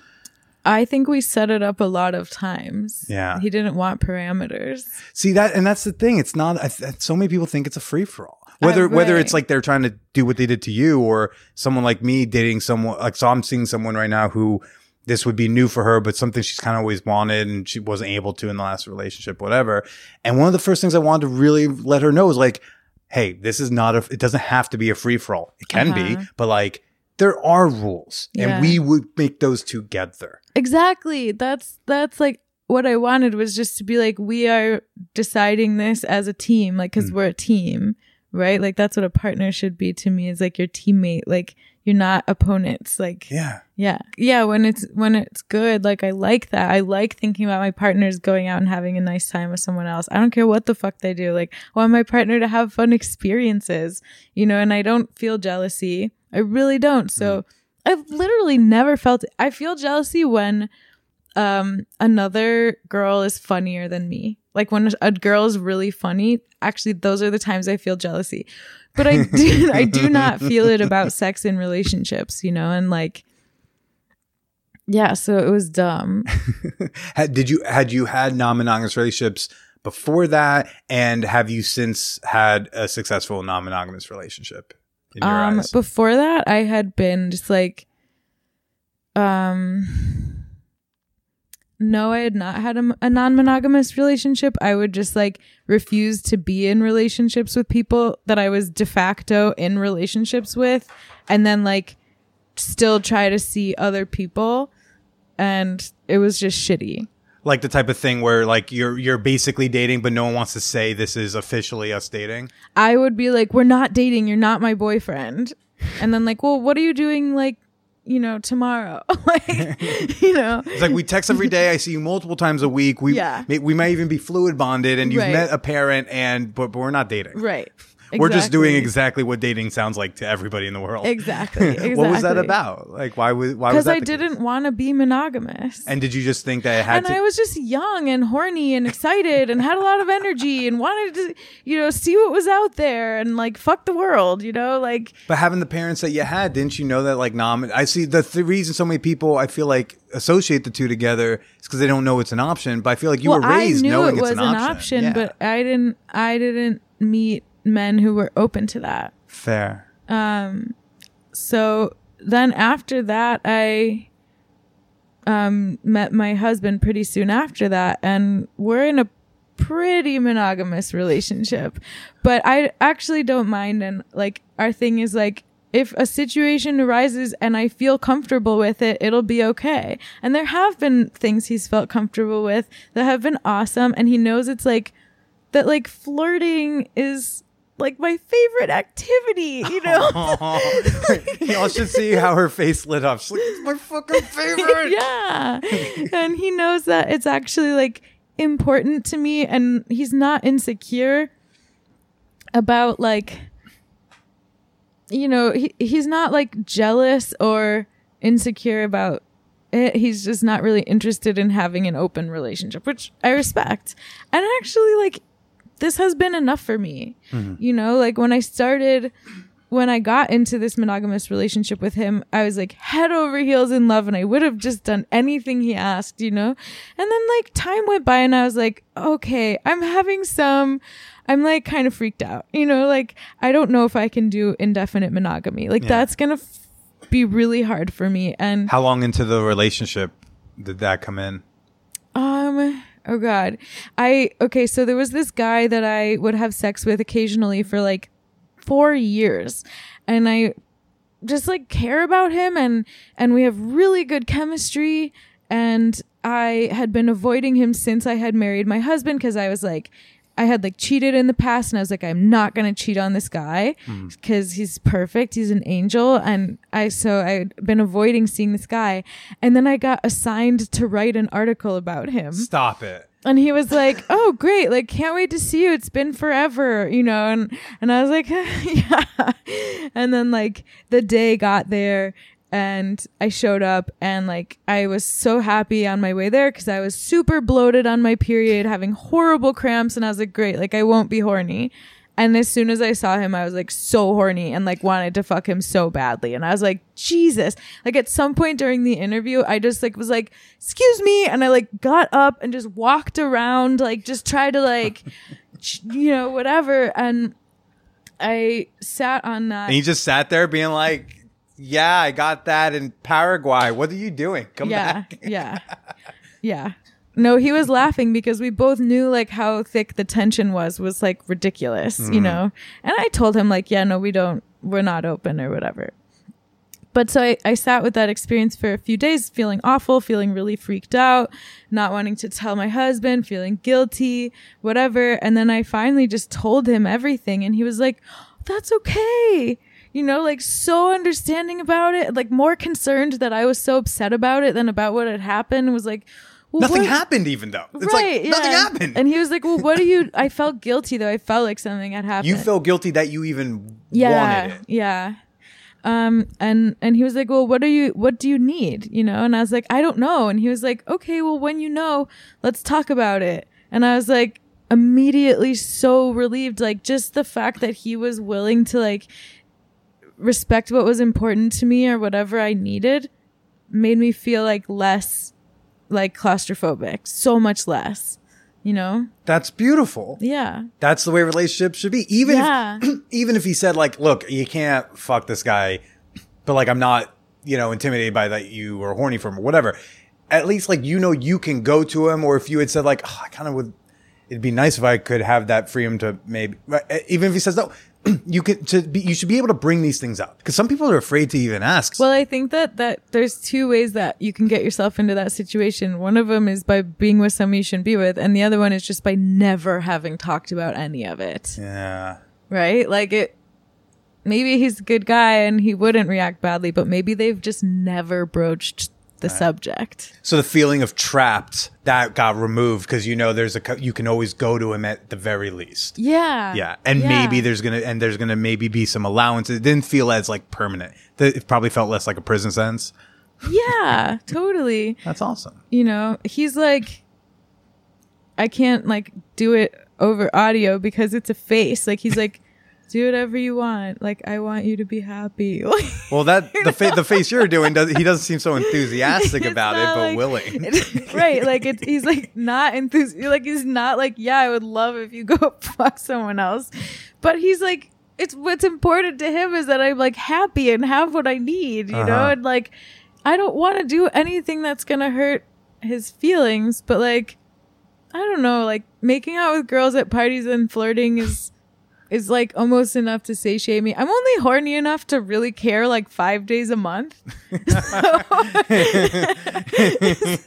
Speaker 1: I think we set it up a lot of times.
Speaker 2: Yeah.
Speaker 1: He didn't want parameters.
Speaker 2: See that, and that's the thing. It's not. I, th- so many people think it's a free for all. Whether whether it's like they're trying to do what they did to you, or someone like me dating someone like so. I'm seeing someone right now who this would be new for her, but something she's kind of always wanted and she wasn't able to in the last relationship, whatever. And one of the first things I wanted to really let her know is like, hey, this is not a. It doesn't have to be a free for all. It can be,
Speaker 1: Uh-huh.
Speaker 2: but like there are rules,
Speaker 1: Yeah.
Speaker 2: and we would make those together.
Speaker 1: Exactly. That's that's like what I wanted was just to be like we are deciding this as a team, like cuz
Speaker 2: Mm.
Speaker 1: we're a team, right? Like that's what a partner should be to me is like your teammate, like you're not opponents, like
Speaker 2: Yeah.
Speaker 1: yeah. Yeah, when it's when it's good, like I like that. I like thinking about my partners going out and having a nice time with someone else. I don't care what the fuck they do. Like I want my partner to have fun experiences, you know, and I don't feel jealousy. I really don't. So mm. I've literally never felt I feel jealousy when um another girl is funnier than me. Like when a girl is really funny, actually those are the times I feel jealousy. But I do I do *laughs* not feel it about sex in relationships, you know, and like yeah, so it was dumb. *laughs*
Speaker 2: had, did you had you had non-monogamous relationships before that and have you since had a successful non-monogamous relationship in your
Speaker 1: Um
Speaker 2: eyes
Speaker 1: before that I had been just like um no, I had not had a, a non-monogamous relationship. I would just like refuse to be in relationships with people that I was de facto in relationships with and then like still try to see other people and it was just shitty.
Speaker 2: like the type of thing where like you're you're basically dating but no one wants to say this is officially us dating
Speaker 1: I would be like, "We're not dating. You're not my boyfriend." And then like, "Well, what are you doing like, you know, tomorrow?" *laughs* like, *laughs* you know.
Speaker 2: it's like we text every day i see you multiple times a week we
Speaker 1: Yeah.
Speaker 2: may, we might even be fluid bonded and you've
Speaker 1: Right.
Speaker 2: met a parent and but, but we're not dating
Speaker 1: Right.
Speaker 2: We're just doing
Speaker 1: Exactly.
Speaker 2: exactly what dating sounds like to everybody in the world
Speaker 1: Exactly. exactly. *laughs* *laughs*
Speaker 2: what was that about like why was why was
Speaker 1: Because I didn't want to be monogamous.
Speaker 2: and did you just think that it had
Speaker 1: and
Speaker 2: to
Speaker 1: I was just young and horny and excited and had a lot of energy and wanted to, you know, see what was out there and like fuck the world, you know, like
Speaker 2: But having the parents that you had, didn't you know that like nom? I see the th- reason so many people I feel like associate the two together is because they don't know it's an option. But I feel like you
Speaker 1: well,
Speaker 2: were raised
Speaker 1: I
Speaker 2: knowing
Speaker 1: it was
Speaker 2: it's an, option. Yeah.
Speaker 1: but I didn't. I didn't meet men who were open to that.
Speaker 2: fair.
Speaker 1: Um, so then after that, I um, met my husband pretty soon after that, and we're in a pretty monogamous relationship. But I actually don't mind, and like our thing is like. If a situation arises and I feel comfortable with it, it'll be okay. And there have been things he's felt comfortable with that have been awesome. And he knows it's like that, like flirting is like my favorite activity, you know? *laughs*
Speaker 2: Y'all should see how her face lit up. She's like, it's my fucking *laughs* favorite.
Speaker 1: yeah. and he knows that it's actually like important to me and he's not insecure about like you know, he, he's not like jealous or insecure about it. He's just not really interested in having an open relationship, which I respect. And actually like this has been enough for me. You know, like when I started when I got into this monogamous relationship with him, I was like head over heels in love and I would have just done anything he asked, you know? And then like time went by and I was like, okay, I'm having some, I'm like kind of freaked out, you know? Like I don't know if I can do indefinite monogamy. Like
Speaker 2: Yeah.
Speaker 1: that's going to f- be really hard for me. And
Speaker 2: How long into the relationship did that come in?
Speaker 1: Um, oh god. I okay, so there was this guy that I would have sex with occasionally for like 4 years. And I just like care about him and and we have really good chemistry and I had been avoiding him since I had married my husband cuz I was like I had like cheated in the past and I was like I'm not going to cheat on this guy hmm. cuz he's perfect he's an angel and I so I'd been avoiding seeing this guy and then I got assigned to write an article about him
Speaker 2: Stop it.
Speaker 1: and he was like, *laughs* "Oh, great! Like, can't wait to see you. It's been forever, you know." And and I was like, *laughs* "Yeah." And then like the day got there, and I showed up and like I was so happy on my way there because I was super bloated on my period, having horrible cramps, and I was like, great, like I won't be horny. And as soon as I saw him, I was like so horny and like wanted to fuck him so badly. And I was like, Jesus. Like at some point during the interview, I just like was like, excuse me. And I like got up and just walked around, like just tried to like, you know, whatever. And I sat on that.
Speaker 2: And you just sat there being like, "Yeah, I got that in Paraguay. What are you doing? Come
Speaker 1: yeah,
Speaker 2: back."
Speaker 1: yeah, *laughs* yeah. No, he was laughing because we both knew like how thick the tension was was like ridiculous,
Speaker 2: Mm-hmm.
Speaker 1: you know. And I told him like, yeah, no, we don't, we're not open or whatever. But so I, I sat with that experience for a few days, feeling awful, feeling really freaked out, not wanting to tell my husband, feeling guilty, whatever. And then I finally just told him everything, and he was like, "That's okay." You know, like so understanding about it, like more concerned that I was so upset about it than about what had happened. Was like, well,
Speaker 2: Nothing
Speaker 1: what-
Speaker 2: happened, even though it's
Speaker 1: right,
Speaker 2: like nothing
Speaker 1: yeah.
Speaker 2: happened.
Speaker 1: And he was like, "Well, what do you?" *laughs* I felt guilty though. I felt like something had happened.
Speaker 2: you felt guilty that you even
Speaker 1: yeah,
Speaker 2: wanted it.
Speaker 1: yeah. Um, and and he was like, "Well, what are you? What do you need?" You know, and I was like, "I don't know." And he was like, "Okay, well, when you know, let's talk about it." And I was like, immediately so relieved, like just the fact that he was willing to like respect what was important to me or whatever I needed made me feel like less like claustrophobic, so much less. You know?
Speaker 2: That's beautiful.
Speaker 1: Yeah.
Speaker 2: That's the way relationships should be. Even
Speaker 1: Yeah.
Speaker 2: if, *clears throat* even if he said like, "Look, you can't fuck this guy," but like I'm not, you know, intimidated by that you were horny for him or whatever. At least like you know you can go to him, or if you had said like, oh, "I kind of would," it'd be nice if I could have that freedom to maybe. uh, Even if he says no, *clears throat* you could to be. You should be able to bring these things up because some people are afraid to even ask.
Speaker 1: Well, I think that that there's two ways that you can get yourself into that situation. One of them is by being with someone you shouldn't be with, and the other one is just by never having talked about any of it.
Speaker 2: yeah.
Speaker 1: Right? Like it maybe he's a good guy and he wouldn't react badly, but maybe they've just never broached the subject.
Speaker 2: So the feeling of trapped that got removed because you know there's a you can always go to him at the very least.
Speaker 1: Yeah.
Speaker 2: Yeah, and maybe there's gonna and there's gonna maybe be some allowances. It didn't feel as like permanent. It probably felt less like a prison sentence.
Speaker 1: Yeah, *laughs* totally.
Speaker 2: That's awesome.
Speaker 1: you know, he's like, I can't like do it over audio because it's a face. Like he's like, do whatever you want. Like I want you to be happy. *laughs*
Speaker 2: Well, that *laughs* the fa- the face you're doing does he doesn't seem so enthusiastic *laughs*
Speaker 1: it's
Speaker 2: about it, but
Speaker 1: like-
Speaker 2: willing.
Speaker 1: right? Like it's he's like not enthusiastic. Like he's not like, yeah, I would love if you go fuck someone else, but he's like. It's what's important to him is that I'm like happy and have what I need, you know,
Speaker 2: Uh-huh.
Speaker 1: and like I don't want to do anything that's gonna hurt his feelings, but like I don't know, like making out with girls at parties and flirting is is like almost enough to satiate me. I'm only horny enough to really care like five days a month. *laughs* so, *laughs*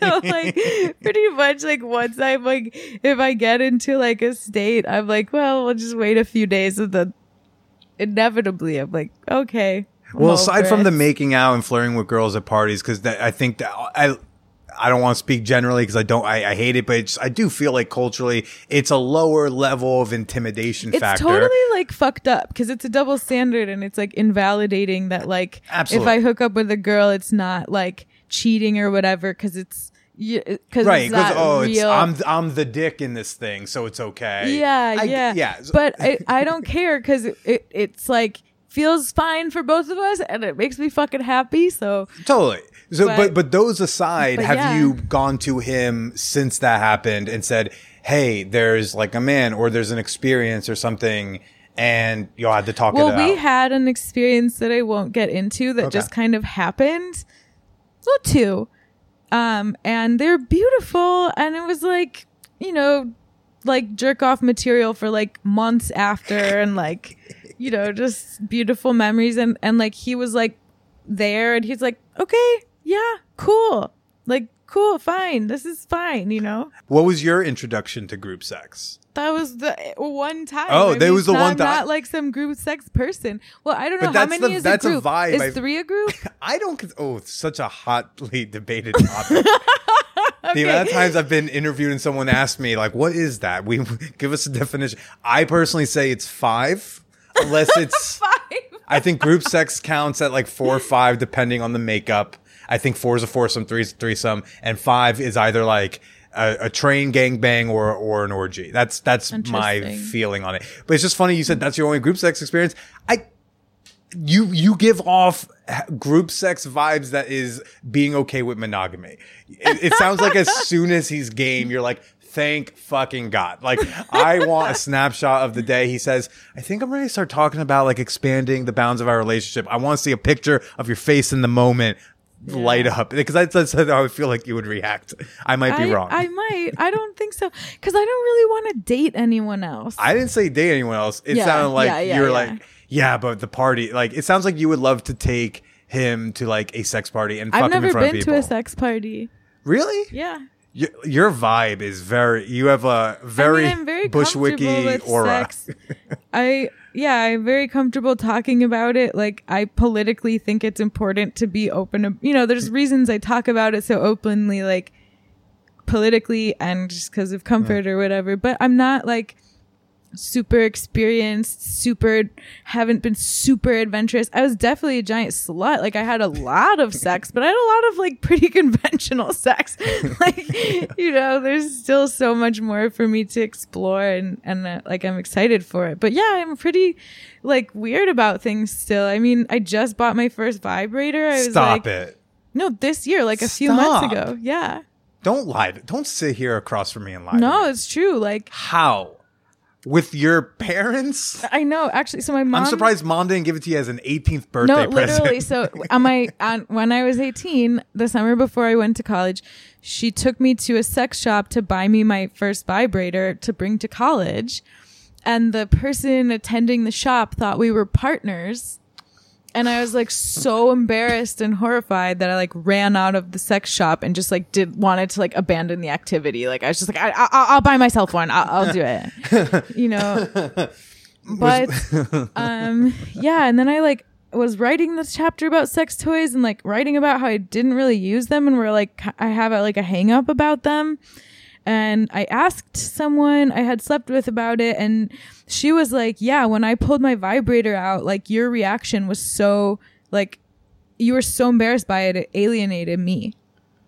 Speaker 1: so, like pretty much like once I'm like if I get into like a state, I'm like, well, we'll just wait a few days and then inevitably I'm like, okay. I'm
Speaker 2: Well, aside from
Speaker 1: it.
Speaker 2: the making out and flirting with girls at parties, because I think that I. I don't want to speak generally because I don't. I, I hate it, but it's, I do feel like culturally, it's a lower level of intimidation factor.
Speaker 1: it's
Speaker 2: factor.
Speaker 1: totally like fucked up because it's a double standard and it's like invalidating that like
Speaker 2: Absolutely.
Speaker 1: if I hook up with a girl, it's not like cheating or whatever because it's because
Speaker 2: right
Speaker 1: it's
Speaker 2: because
Speaker 1: not
Speaker 2: oh it's
Speaker 1: real.
Speaker 2: i'm i'm the dick in this thing so it's okay
Speaker 1: yeah,
Speaker 2: I-
Speaker 1: yeah,
Speaker 2: yeah
Speaker 1: But I, I don't care because it, it it's like feels fine for both of us and it makes me fucking happy. So
Speaker 2: totally so but
Speaker 1: But-
Speaker 2: but, those aside
Speaker 1: but
Speaker 2: have
Speaker 1: yeah.
Speaker 2: you gone to him since that happened and said hey there's like a man or there's an experience or something and you had to talk
Speaker 1: well,
Speaker 2: it
Speaker 1: we
Speaker 2: out
Speaker 1: had an experience that I won't get into that
Speaker 2: Okay.
Speaker 1: just kind of happened. Well, two. Um, and they're beautiful, and it was like, you know, like jerk off material for like months after, and like, *laughs* you know, just beautiful memories. And and like he was like there, and he's like, okay, yeah, cool, like cool, fine, this is fine, you know.
Speaker 2: what was your introduction to group sex
Speaker 1: That was the uh, one time.
Speaker 2: Oh,
Speaker 1: I
Speaker 2: that
Speaker 1: mean,
Speaker 2: was the one time.
Speaker 1: Not like some group sex person. Well, I don't know how many
Speaker 2: the-
Speaker 1: is
Speaker 2: that's a
Speaker 1: a group.
Speaker 2: vibe.
Speaker 1: Is
Speaker 2: I-
Speaker 1: three a group? *laughs*
Speaker 2: i don't oh such a hotly debated topic *laughs* The amount of times I've been interviewed and someone asked me, like, what is that? We *laughs* give us a definition. I personally say it's five, unless *laughs* it's
Speaker 1: Five.
Speaker 2: I think group sex counts at like four or five, depending on the makeup. I think four is a foursome, three is a threesome, and five is either like a, a train gangbang or or an orgy. That's that's my feeling on it. But it's just funny you said that's your only group sex experience. I you you give off group sex vibes that is being okay with monogamy. It, it sounds like as *laughs* soon as he's game, you're like, thank fucking god. Like I want a *laughs* snapshot of the day he says, I think I'm ready to start talking about like expanding the bounds of our relationship. I want to see a picture of your face in the moment. Light up because that's, that's how I would feel like you would react. I might be
Speaker 1: I,
Speaker 2: wrong.
Speaker 1: I might. I don't think so. Because I don't really want to date anyone else.
Speaker 2: I didn't say date anyone else. It
Speaker 1: Yeah,
Speaker 2: sounded like
Speaker 1: yeah, yeah,
Speaker 2: you were
Speaker 1: yeah.
Speaker 2: like, yeah, but the party, like, it sounds like you would love to take him to like a sex party and fuck
Speaker 1: I've
Speaker 2: him in
Speaker 1: never
Speaker 2: front of
Speaker 1: been
Speaker 2: people.
Speaker 1: to a sex party.
Speaker 2: Really?
Speaker 1: Yeah.
Speaker 2: Your, your vibe is very. You have a very,
Speaker 1: I mean, I'm very
Speaker 2: bushwicky aura.
Speaker 1: sex. *laughs* I yeah, I'm very comfortable talking about it. Like I politically think it's important to be open. You know, there's mm. reasons I talk about it so openly, like politically and just because of comfort or whatever. But I'm not like super experienced, super haven't been super adventurous. I was definitely a giant slut. Like I had a lot of sex, but I had a lot of like pretty *laughs* conventional sex. *laughs* like you know, there's still so much more for me to explore and and uh, like I'm excited for it. But yeah, I'm pretty like weird about things still. I mean, I just bought my first vibrator. I was
Speaker 2: Stop
Speaker 1: like
Speaker 2: it!
Speaker 1: No, this year, like a few months ago. Yeah.
Speaker 2: Don't lie. Don't sit here across from me and lie.
Speaker 1: No, it's true. Like
Speaker 2: how with your parents?
Speaker 1: I know actually so my mom
Speaker 2: I'm surprised mom didn't give it to you as an 18th birthday
Speaker 1: No,
Speaker 2: present.
Speaker 1: literally. So *laughs* on my on, when I was 18, the summer before I went to college, she took me to a sex shop to buy me my first vibrator to bring to college. And the person attending the shop thought we were partners. And I was like so embarrassed and horrified that I like ran out of the sex shop and just like did wanted to like abandon the activity. Like I was just like, I, I, I'll buy myself one. I'll, I'll do it. *laughs* you know. But um yeah and then i like was writing this chapter about sex toys and like writing about how i didn't really use them and were like i have a, like a hang up about them and i asked someone i had slept with about it and she was like yeah when i pulled my vibrator out like your reaction was so like you were so embarrassed by it it alienated me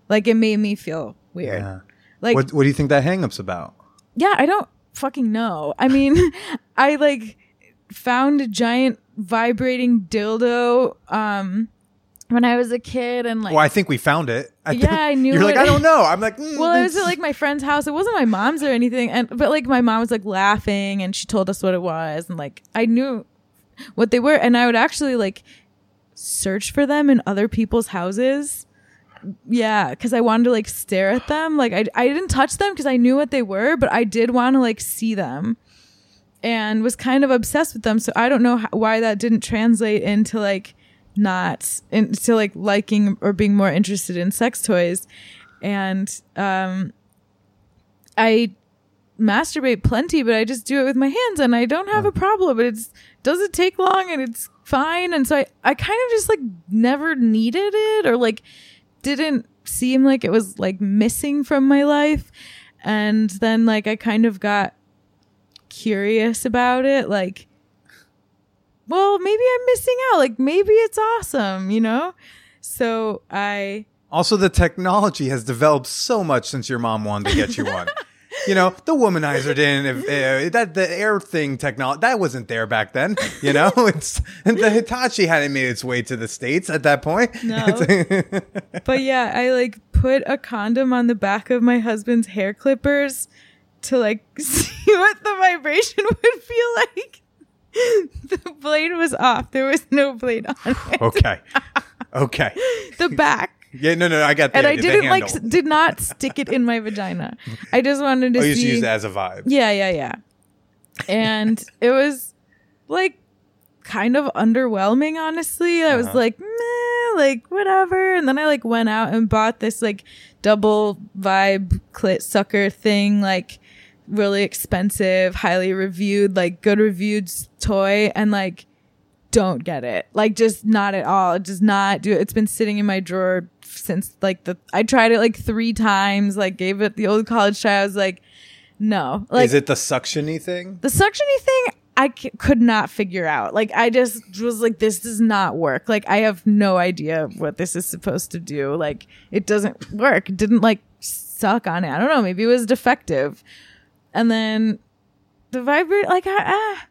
Speaker 1: like it made me feel weird
Speaker 2: Yeah.
Speaker 1: like
Speaker 2: what What do you think that hangup's about?
Speaker 1: yeah, I don't fucking know. I mean, *laughs* I like found a giant vibrating dildo um when I was a kid and like
Speaker 2: Well, I think we found it. I
Speaker 1: Yeah, I knew
Speaker 2: You're like. I don't know. I'm like, mm,
Speaker 1: well, it was at like my friend's house. It wasn't my mom's or anything, and but like my mom was like laughing, and she told us what it was, and like I knew what they were, and I would actually like search for them in other people's houses. Yeah, because I wanted to like stare at them. Like I I didn't touch them because I knew what they were, but I did want to like see them, and was kind of obsessed with them. So I don't know how, why that didn't translate into like not into like liking or being more interested in sex toys. And um i masturbate plenty but i just do it with my hands and i don't have a problem. But it's doesn't take long and it's fine. And so i i kind of just like never needed it or like didn't seem like it was like missing from my life. And then like i kind of got curious about it like well maybe i'm missing out like maybe it's awesome you know so i
Speaker 2: Also, the technology has developed so much since your mom wanted to get you one. *laughs* you know, the womanizer didn't. If, uh, that the air thing technology that wasn't there back then. You know, *laughs* it's the Hitachi hadn't made its way to the states at that point.
Speaker 1: No. *laughs* but yeah, I like put a condom on the back of my husband's hair clippers to like see what the vibration would feel like. The blade was off. There was no blade on it.
Speaker 2: okay, okay.
Speaker 1: The back.
Speaker 2: Yeah, no, no, I got that.
Speaker 1: And I didn't like did not stick it in my vagina. I just wanted to
Speaker 2: Oh, just
Speaker 1: see
Speaker 2: use it as a vibe.
Speaker 1: Yeah, yeah, yeah. And *laughs* it was like kind of underwhelming, honestly. I was
Speaker 2: Uh-huh.
Speaker 1: like, meh, like whatever. And then I like went out and bought this like double vibe clit sucker thing, like really expensive, highly reviewed, like good reviewed toy, and like don't get it. Like just not at all. It does not do it. It's been sitting in my drawer since like the I tried it like three times, like gave it the old college try. I was like, no. Like
Speaker 2: Is it the suctiony thing?
Speaker 1: the suctiony thing, I c- could not figure out. Like I just was like, this does not work. Like I have no idea what this is supposed to do. Like it doesn't work. It didn't like suck on it. I don't know. Maybe it was defective. And then the vibrate, like ah,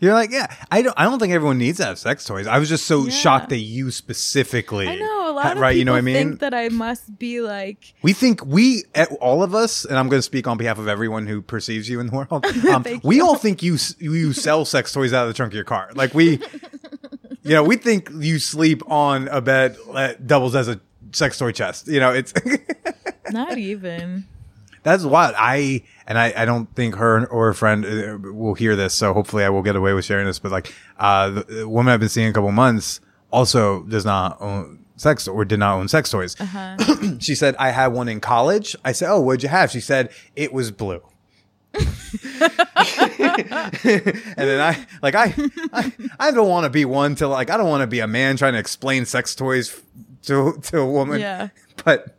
Speaker 2: You're like, yeah, I don't. I don't think everyone needs to have sex toys. I was just so
Speaker 1: Yeah.
Speaker 2: shocked that you specifically.
Speaker 1: I know a lot
Speaker 2: ha-
Speaker 1: of
Speaker 2: right.
Speaker 1: people
Speaker 2: You know what I mean?
Speaker 1: think that I must be like
Speaker 2: we think we, all of us, and I'm going to speak on behalf of everyone who perceives you in the world. *laughs* Um, we all think you you sell sex toys out of the trunk of your car. Like we, *laughs* you know, we think you sleep on a bed that doubles as a sex toy chest. You know, it's
Speaker 1: not even.
Speaker 2: That's wild. I and I, I don't think her or her friend uh, will hear this, so hopefully I will get away with sharing this. But like, uh, the, the woman I've been seeing a couple months also does not own sex or did not own sex toys. *clears throat* she said I had one in college. I said, "Oh, what'd you have?" She said it was blue. *laughs* and then I like I I, I don't want to be one to like I don't want to be a man trying to explain sex toys to to a woman.
Speaker 1: Yeah.
Speaker 2: But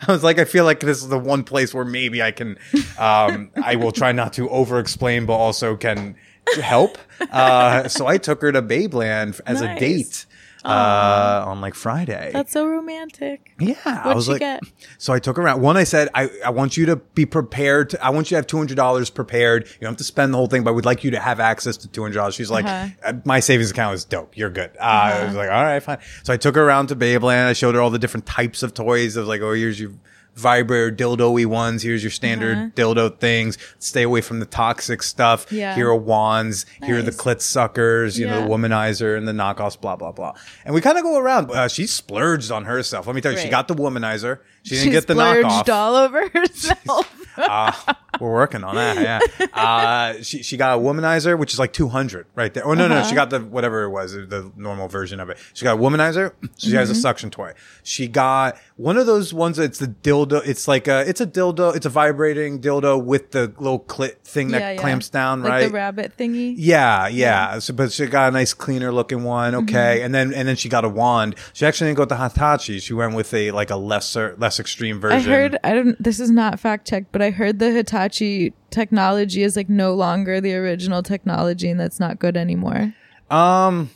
Speaker 2: I was like, I feel like this is the one place where maybe I can, um, I will try not to over explain, but also can help. Uh, so I took her to Babeland as a
Speaker 1: Nice.
Speaker 2: date uh, on like Friday.
Speaker 1: That's so romantic.
Speaker 2: Yeah,
Speaker 1: What'd
Speaker 2: was
Speaker 1: she
Speaker 2: like,
Speaker 1: get?
Speaker 2: so I took her around. One, I said, I, I want you to be prepared. To, I want you to have two hundred dollars prepared. You don't have to spend the whole thing, but I would like you to have access to two hundred dollars. She's like,
Speaker 1: Uh-huh.
Speaker 2: uh, my savings account is dope. You're good. Uh, I was like, all right, fine. So I took her around to Babeland. I showed her all the different types of toys. I was like, oh, here's your vibrator dildo-y ones. Here's your standard
Speaker 1: Uh-huh.
Speaker 2: dildo things. Stay away from the toxic stuff.
Speaker 1: Yeah.
Speaker 2: Here are wands. Here are the clit suckers. You know, the womanizer and the knockoffs. Blah blah blah. And we kind of go around. Uh, she splurged on herself. Let me tell you, she got the womanizer. She didn't
Speaker 1: She
Speaker 2: get the
Speaker 1: splurged
Speaker 2: knockoff.
Speaker 1: all over *laughs* herself.
Speaker 2: Uh, we're working on that. Yeah. Uh, she she got a womanizer, which is like two hundred right there. Oh no, no,
Speaker 1: Uh-huh.
Speaker 2: she got the whatever it was, the normal version of it. She got a womanizer. She has a
Speaker 1: Mm-hmm.
Speaker 2: suction toy. She got one of those ones. It's the dildo. It's like a it's a dildo. It's a vibrating dildo with the little clit thing that
Speaker 1: Yeah, yeah.
Speaker 2: clamps down.
Speaker 1: like
Speaker 2: right.
Speaker 1: the rabbit thingy.
Speaker 2: Yeah, yeah. So, but she got a nice cleaner looking one.
Speaker 1: Mm-hmm.
Speaker 2: Okay, and then and then she got a wand. She actually didn't go with the Hitachi. She went with a like a lesser less extreme version.
Speaker 1: I heard I don't this is not fact checked, but I heard the Hitachi technology is like no longer the original technology and that's not good anymore.
Speaker 2: Um,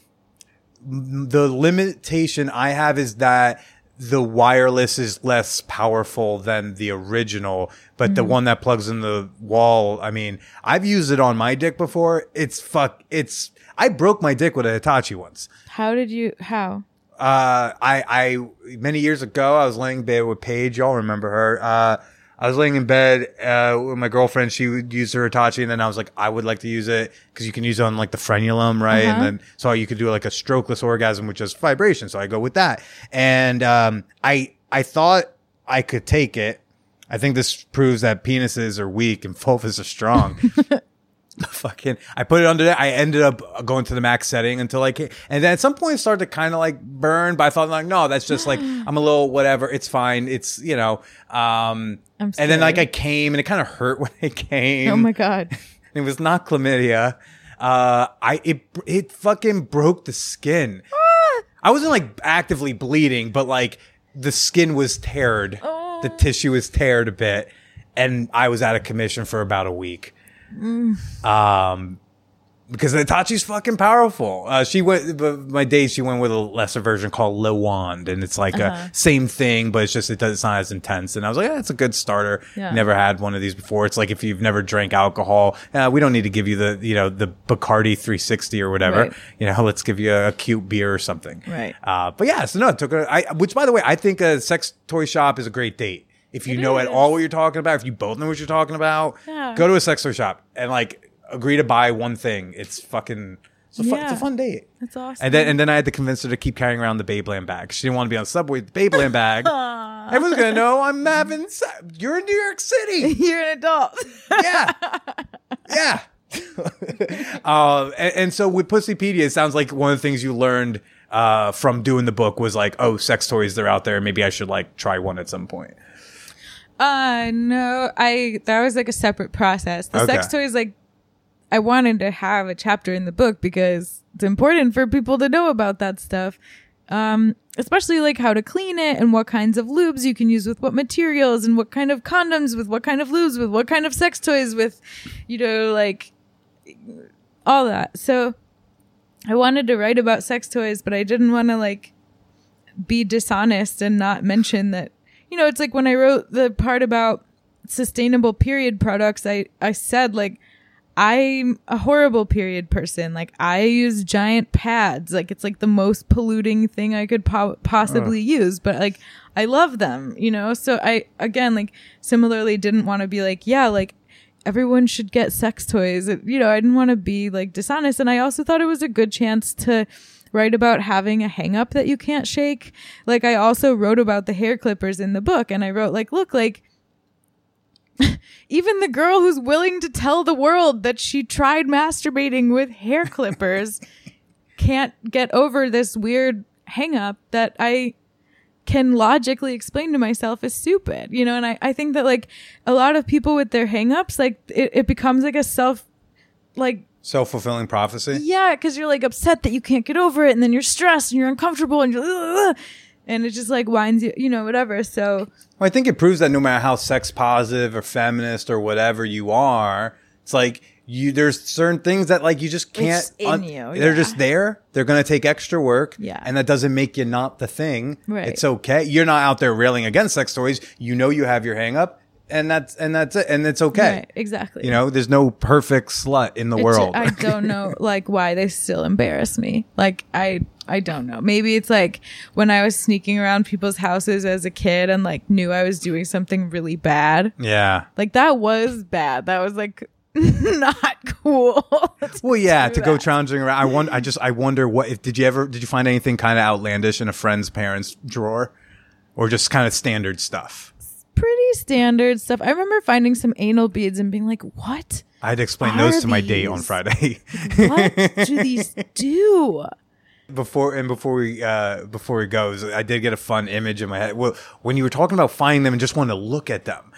Speaker 2: the limitation I have is that the wireless is less powerful than the original, but the one that plugs in the wall, I mean, I've used it on my dick before. It's fuck, it's, I broke my dick with a Hitachi once.
Speaker 1: How did you how?
Speaker 2: Uh, I, I, many years ago, I was laying in bed with Paige. Y'all remember her. Uh, I was laying in bed, uh, with my girlfriend. She would use her Hitachi and then I was like, I would like to use it because you can use it on like the frenulum, right?
Speaker 1: Uh-huh.
Speaker 2: And then, so you could do like a strokeless orgasm, which is vibration. So I go with that. And, um, I, I thought I could take it. I think this proves that penises are weak and vulvas are strong. *laughs* fucking I put it under there. I ended up going to the max setting until I came, and then at some point it started to kind of like burn. But I thought like, no, that's just like *sighs* I'm a little whatever. It's fine. It's you know. Um,
Speaker 1: I'm
Speaker 2: and then like I came and it kind of hurt when it came.
Speaker 1: Oh my god. *laughs*
Speaker 2: It was not chlamydia. Uh, I it it fucking broke the skin.
Speaker 1: Ah!
Speaker 2: I wasn't like actively bleeding, but like the skin was teared.
Speaker 1: Oh.
Speaker 2: The tissue was teared a bit, and I was out of commission for about a week.
Speaker 1: Mm.
Speaker 2: Um, because Hitachi's fucking powerful. Uh, she went, but my days she went with a lesser version called Le Wand, and it's like
Speaker 1: Uh-huh.
Speaker 2: a same thing, but it's just it does it's not as intense. And I was like, yeah, it's a good starter.
Speaker 1: Yeah.
Speaker 2: Never had one of these before. It's like if you've never drank alcohol, uh, we don't need to give you the you know the Bacardi 360 or whatever.
Speaker 1: Right.
Speaker 2: You know, let's give you a, a cute beer or something.
Speaker 1: Right.
Speaker 2: Uh, but yeah, so no, it took her. I, which by the way, I think a sex toy shop is a great date. If you
Speaker 1: It
Speaker 2: know at all what you're talking about, if you both know what you're talking about,
Speaker 1: Yeah.
Speaker 2: go to a sex toy shop and like agree to buy one thing. It's fucking. It's a, fun, it's a fun date.
Speaker 1: That's awesome.
Speaker 2: And then and then I had to convince her to keep carrying around the Babeland bag. She didn't want to be on the subway with the Babeland bag. *laughs* Everyone's gonna know I'm having. You're in New York City. *laughs*
Speaker 1: You're an adult.
Speaker 2: Yeah, yeah. um, *laughs* and, and so with Pussypedia, it sounds like one of the things you learned uh, from doing the book was like, oh, sex toys they're out there. Maybe I should like try one at some point.
Speaker 1: Uh no, I that was like a separate process. The sex toys like I wanted to have a chapter in the book because it's important for people to know about that stuff. Um especially like how to clean it and what kinds of lubes you can use with what materials and what kind of condoms with what kind of lubes with what kind of sex toys with you know like all that. So I wanted to write about sex toys, but I didn't want to like be dishonest and not mention that, you know, it's like when I wrote the part about sustainable period products, I, I said like, I'm a horrible period person. Like I use giant pads. Like it's like the most polluting thing I could po- possibly use, but like I love them, you know? So I again like similarly didn't want to be like, yeah, like everyone should get sex toys. You know, I didn't want to be like dishonest and I also thought it was a good chance to write about having a hang up that you can't shake. Like I also wrote about the hair clippers in the book and I wrote like, look, like *laughs* even the girl who's willing to tell the world that she tried masturbating with hair *laughs* clippers can't get over this weird hang up that I can logically explain to myself is stupid, you know? And I, I think that like a lot of people with their hang ups, like it, it becomes like a self, like,
Speaker 2: Self fulfilling prophecy.
Speaker 1: yeah, cause you're like upset that you can't get over it and then you're stressed and you're uncomfortable and you're, and it just like winds you, you know, whatever. So
Speaker 2: Well, I think it proves that no matter how sex positive or feminist or whatever you are, it's like you there's certain things that like you just can't
Speaker 1: It's in you, Yeah.
Speaker 2: they're just there. They're gonna take extra work.
Speaker 1: Yeah.
Speaker 2: And that doesn't make you not the thing.
Speaker 1: Right.
Speaker 2: It's okay. You're not out there railing against sex toys. You know you have your hang up and that's and that's it. And it's okay.
Speaker 1: right, exactly.
Speaker 2: You know, there's no perfect slut in the
Speaker 1: It's-
Speaker 2: world.
Speaker 1: I don't *laughs* know like why they still embarrass me. Like I I don't know. Maybe it's like when I was sneaking around people's houses as a kid and like knew I was doing something really bad.
Speaker 2: yeah.
Speaker 1: Like that was bad. That was like *laughs* not cool. *laughs*
Speaker 2: Well, yeah, to go
Speaker 1: that.
Speaker 2: trouncing around. I wonder. I just. I wonder what. If did you ever? Did you find anything kind of outlandish in a friend's parents' drawer, or just kind of standard stuff?
Speaker 1: Pretty standard stuff. I remember finding some anal beads and being like, "What?
Speaker 2: I had to explain those to my date on? Friday.
Speaker 1: What do *laughs* these do?"
Speaker 2: before and before we uh before we go, I did get a fun image in my head. Well, when you were talking about finding them and just wanting to look at them,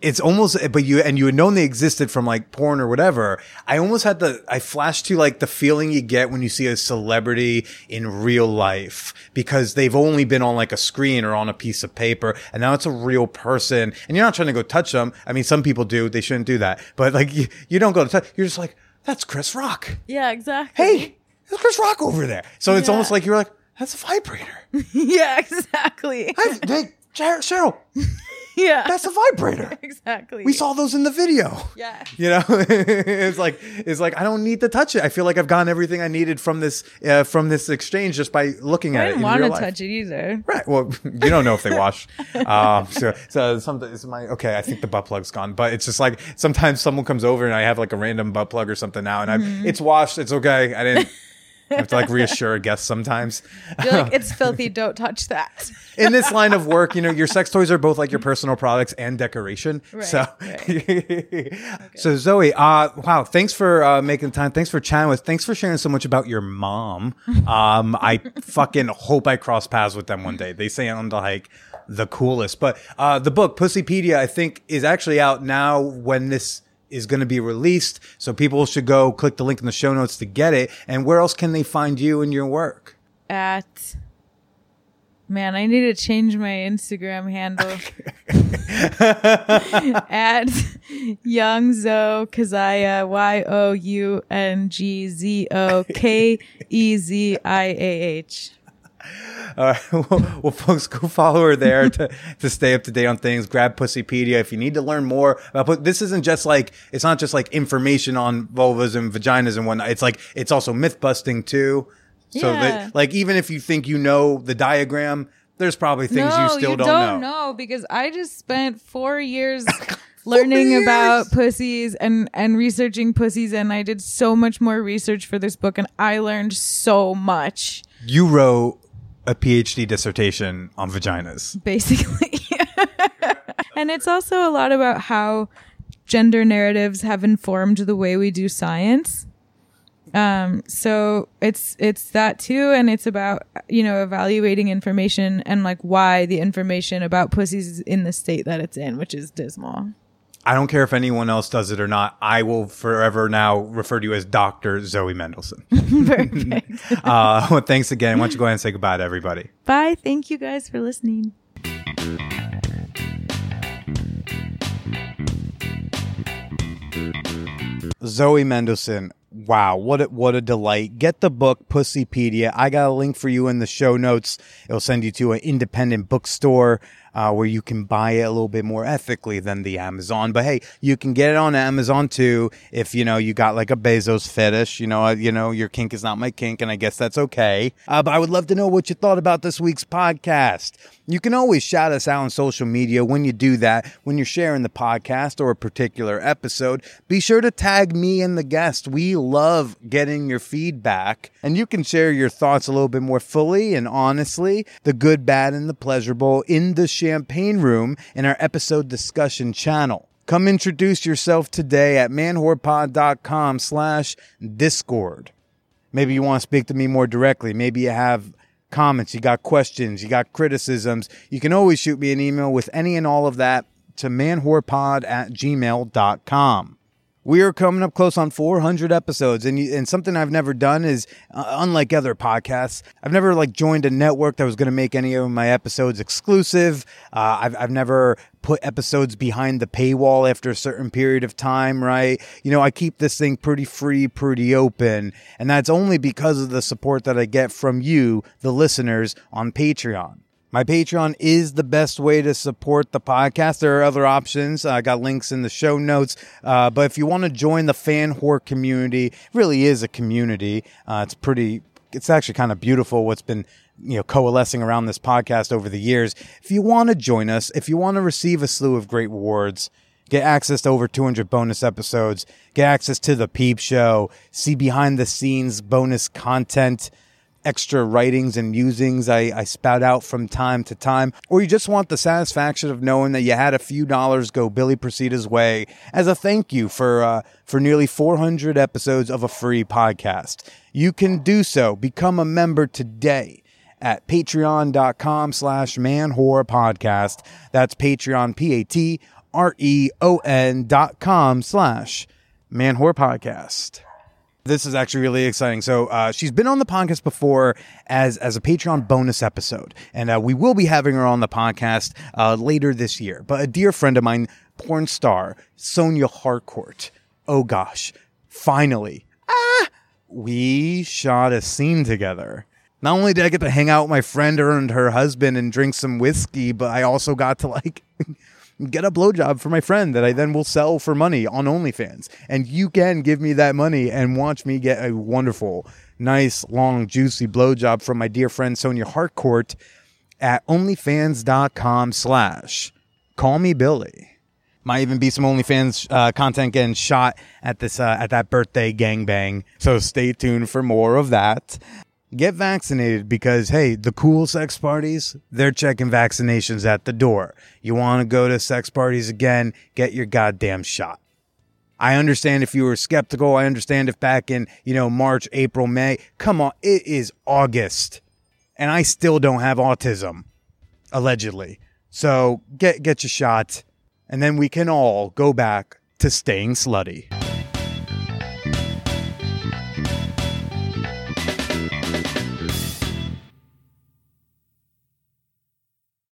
Speaker 2: it's almost but you and you had known they existed from like porn or whatever. I almost had the I flashed to like the feeling you get when you see a celebrity in real life because they've only been on like a screen or on a piece of paper and now it's a real person and you're not trying to go touch them. I mean, some people do. They shouldn't do that. But like you, you don't go to touch. You're just like that's Chris Rock.
Speaker 1: Yeah, exactly.
Speaker 2: Hey, there's Chris Rock over there. So it's
Speaker 1: Yeah.
Speaker 2: almost like you're like that's a vibrator. *laughs*
Speaker 1: yeah, exactly.
Speaker 2: Hey, hey, Cher- Cheryl, *laughs*
Speaker 1: yeah,
Speaker 2: that's a vibrator. *laughs*
Speaker 1: exactly.
Speaker 2: We saw those in the video.
Speaker 1: Yeah. *laughs*
Speaker 2: You know, it's like it's like I don't need to touch it. I feel like I've gotten everything I needed from this uh, from this exchange just by looking
Speaker 1: I
Speaker 2: at it.
Speaker 1: I
Speaker 2: didn't
Speaker 1: want to
Speaker 2: life.
Speaker 1: touch it either.
Speaker 2: Right. Well, you don't know if they wash. um, so, so something is my okay. I think the butt plug's gone, but it's just like sometimes someone comes over and I have like a random butt plug or something now, and
Speaker 1: Mm-hmm.
Speaker 2: I've it's washed. It's okay. I didn't. I have to like reassure guests sometimes.
Speaker 1: You're like, it's *laughs* filthy. Don't touch that.
Speaker 2: in this line of work, you know, your sex toys are both like your personal products and decoration.
Speaker 1: Right,
Speaker 2: so, *laughs* so Zoe, uh, wow, thanks for uh, making time. Thanks for chatting with. Thanks for sharing so much about your mom. Um, I *laughs* fucking hope I cross paths with them one day. They sound like the coolest. But uh, the book Pussypedia, I think, is actually out now. When this is going to be released, so people should go click the link in the show notes to get it. And where else can they find you and your work?
Speaker 1: At man, I need to change my Instagram handle. *laughs* At Young Zo Keziah uh, Y O U N G Z O K E Z I A H.
Speaker 2: All right. *laughs* Well, well, folks, go follow her there to, to stay up to date on things. Grab Pussypedia if you need to learn more about. But this isn't just like it's not just like information on vulvas and vaginas and whatnot. It's like it's also myth busting too. So
Speaker 1: Yeah.
Speaker 2: that like even if you think you know the diagram, there's probably things
Speaker 1: no,
Speaker 2: you still
Speaker 1: you
Speaker 2: don't,
Speaker 1: don't
Speaker 2: know.
Speaker 1: know because I just spent four *laughs* years learning
Speaker 2: years?
Speaker 1: about pussies and and researching pussies, and I did so much more research for this book, and I learned so much.
Speaker 2: You wrote a PhD dissertation on vaginas.
Speaker 1: basically. *laughs* and it's also a lot about how gender narratives have informed the way we do science. Um, so it's it's that too, and it's about you know evaluating information and like why the information about pussies is in the state that it's in, which is dismal.
Speaker 2: I don't care if anyone else does it or not. I will forever now refer to you as Dr. Zoe Mendelson. *laughs*
Speaker 1: Perfect. *laughs*
Speaker 2: uh, well, thanks again. Why don't you go ahead and say goodbye to everybody?
Speaker 1: Bye. Thank you guys for listening.
Speaker 2: Zoe Mendelson, Wow, what a, what a delight. Get the book Pussypedia. I got a link for you in the show notes. It'll send you to an independent bookstore uh, where you can buy it a little bit more ethically than the Amazon. But hey, you can get it on Amazon too if you know you got like a Bezos fetish. You know, you know your kink is not my kink, and I guess that's okay. Uh, but I would love to know what you thought about this week's podcast. You can always shout us out on social media when you do that, when you're sharing the podcast or a particular episode. Be sure to tag me and the guest. We love getting your feedback, and you can share your thoughts a little bit more fully and honestly, the good, bad, and the pleasurable in the champagne room in our episode discussion channel. Come introduce yourself today at manwhorepod.com slash discord. Maybe you want to speak to me more directly. Maybe you have comments, you got questions, you got criticisms. You can always shoot me an email with any and all of that to manwhorepod at gmail.com. We are coming up close on 400 episodes, and and something I've never done is, uh, unlike other podcasts, I've never like joined a network that was going to make any of my episodes exclusive. Uh, I've I've never put episodes behind the paywall after a certain period of time, right? You know, I keep this thing pretty free, pretty open, and that's only because of the support that I get from you, the listeners, on Patreon. My Patreon is the best way to support the podcast. There are other options. I got links in the show notes. Uh, but if you want to join the fan whore community, it really is a community. Uh, it's pretty, it's actually kind of beautiful what's been you know coalescing around this podcast over the years. If you want to join us, if you want to receive a slew of great rewards, get access to over 200 bonus episodes, get access to the Peep Show, see behind the scenes bonus content extra writings and musings I, I spout out from time to time, or you just want the satisfaction of knowing that you had a few dollars go Billy Procida's way as a thank you for uh, for nearly 400 episodes of a free podcast, you can do so. Become a member today at patreon.com slash man podcast. That's Patreon, P-A-T R-E-O-N dot com slash man podcast this is actually really exciting. So uh, she's been on the podcast before as as a Patreon bonus episode, and uh, we will be having her on the podcast uh, later this year. But a dear friend of mine, porn star Sonia Harcourt. Oh gosh, finally, ah, we shot a scene together. Not only did I get to hang out with my friend and her husband and drink some whiskey, but I also got to like *laughs* get a blowjob for my friend that I then will sell for money on OnlyFans. And you can give me that money and watch me get a wonderful, nice, long, juicy blowjob from my dear friend Sonia Harcourt at onlyfans.com slash call me Billy. Might even be some OnlyFans uh, content getting shot at this uh, at that birthday gangbang. So stay tuned for more of that get vaccinated because hey the cool sex parties they're checking vaccinations at the door. You want to go to sex parties again get your goddamn shot. I understand if you were skeptical. I understand if back in you know march april may come on it is august and i still don't have autism allegedly. So get get your shot and then we can all go back to staying slutty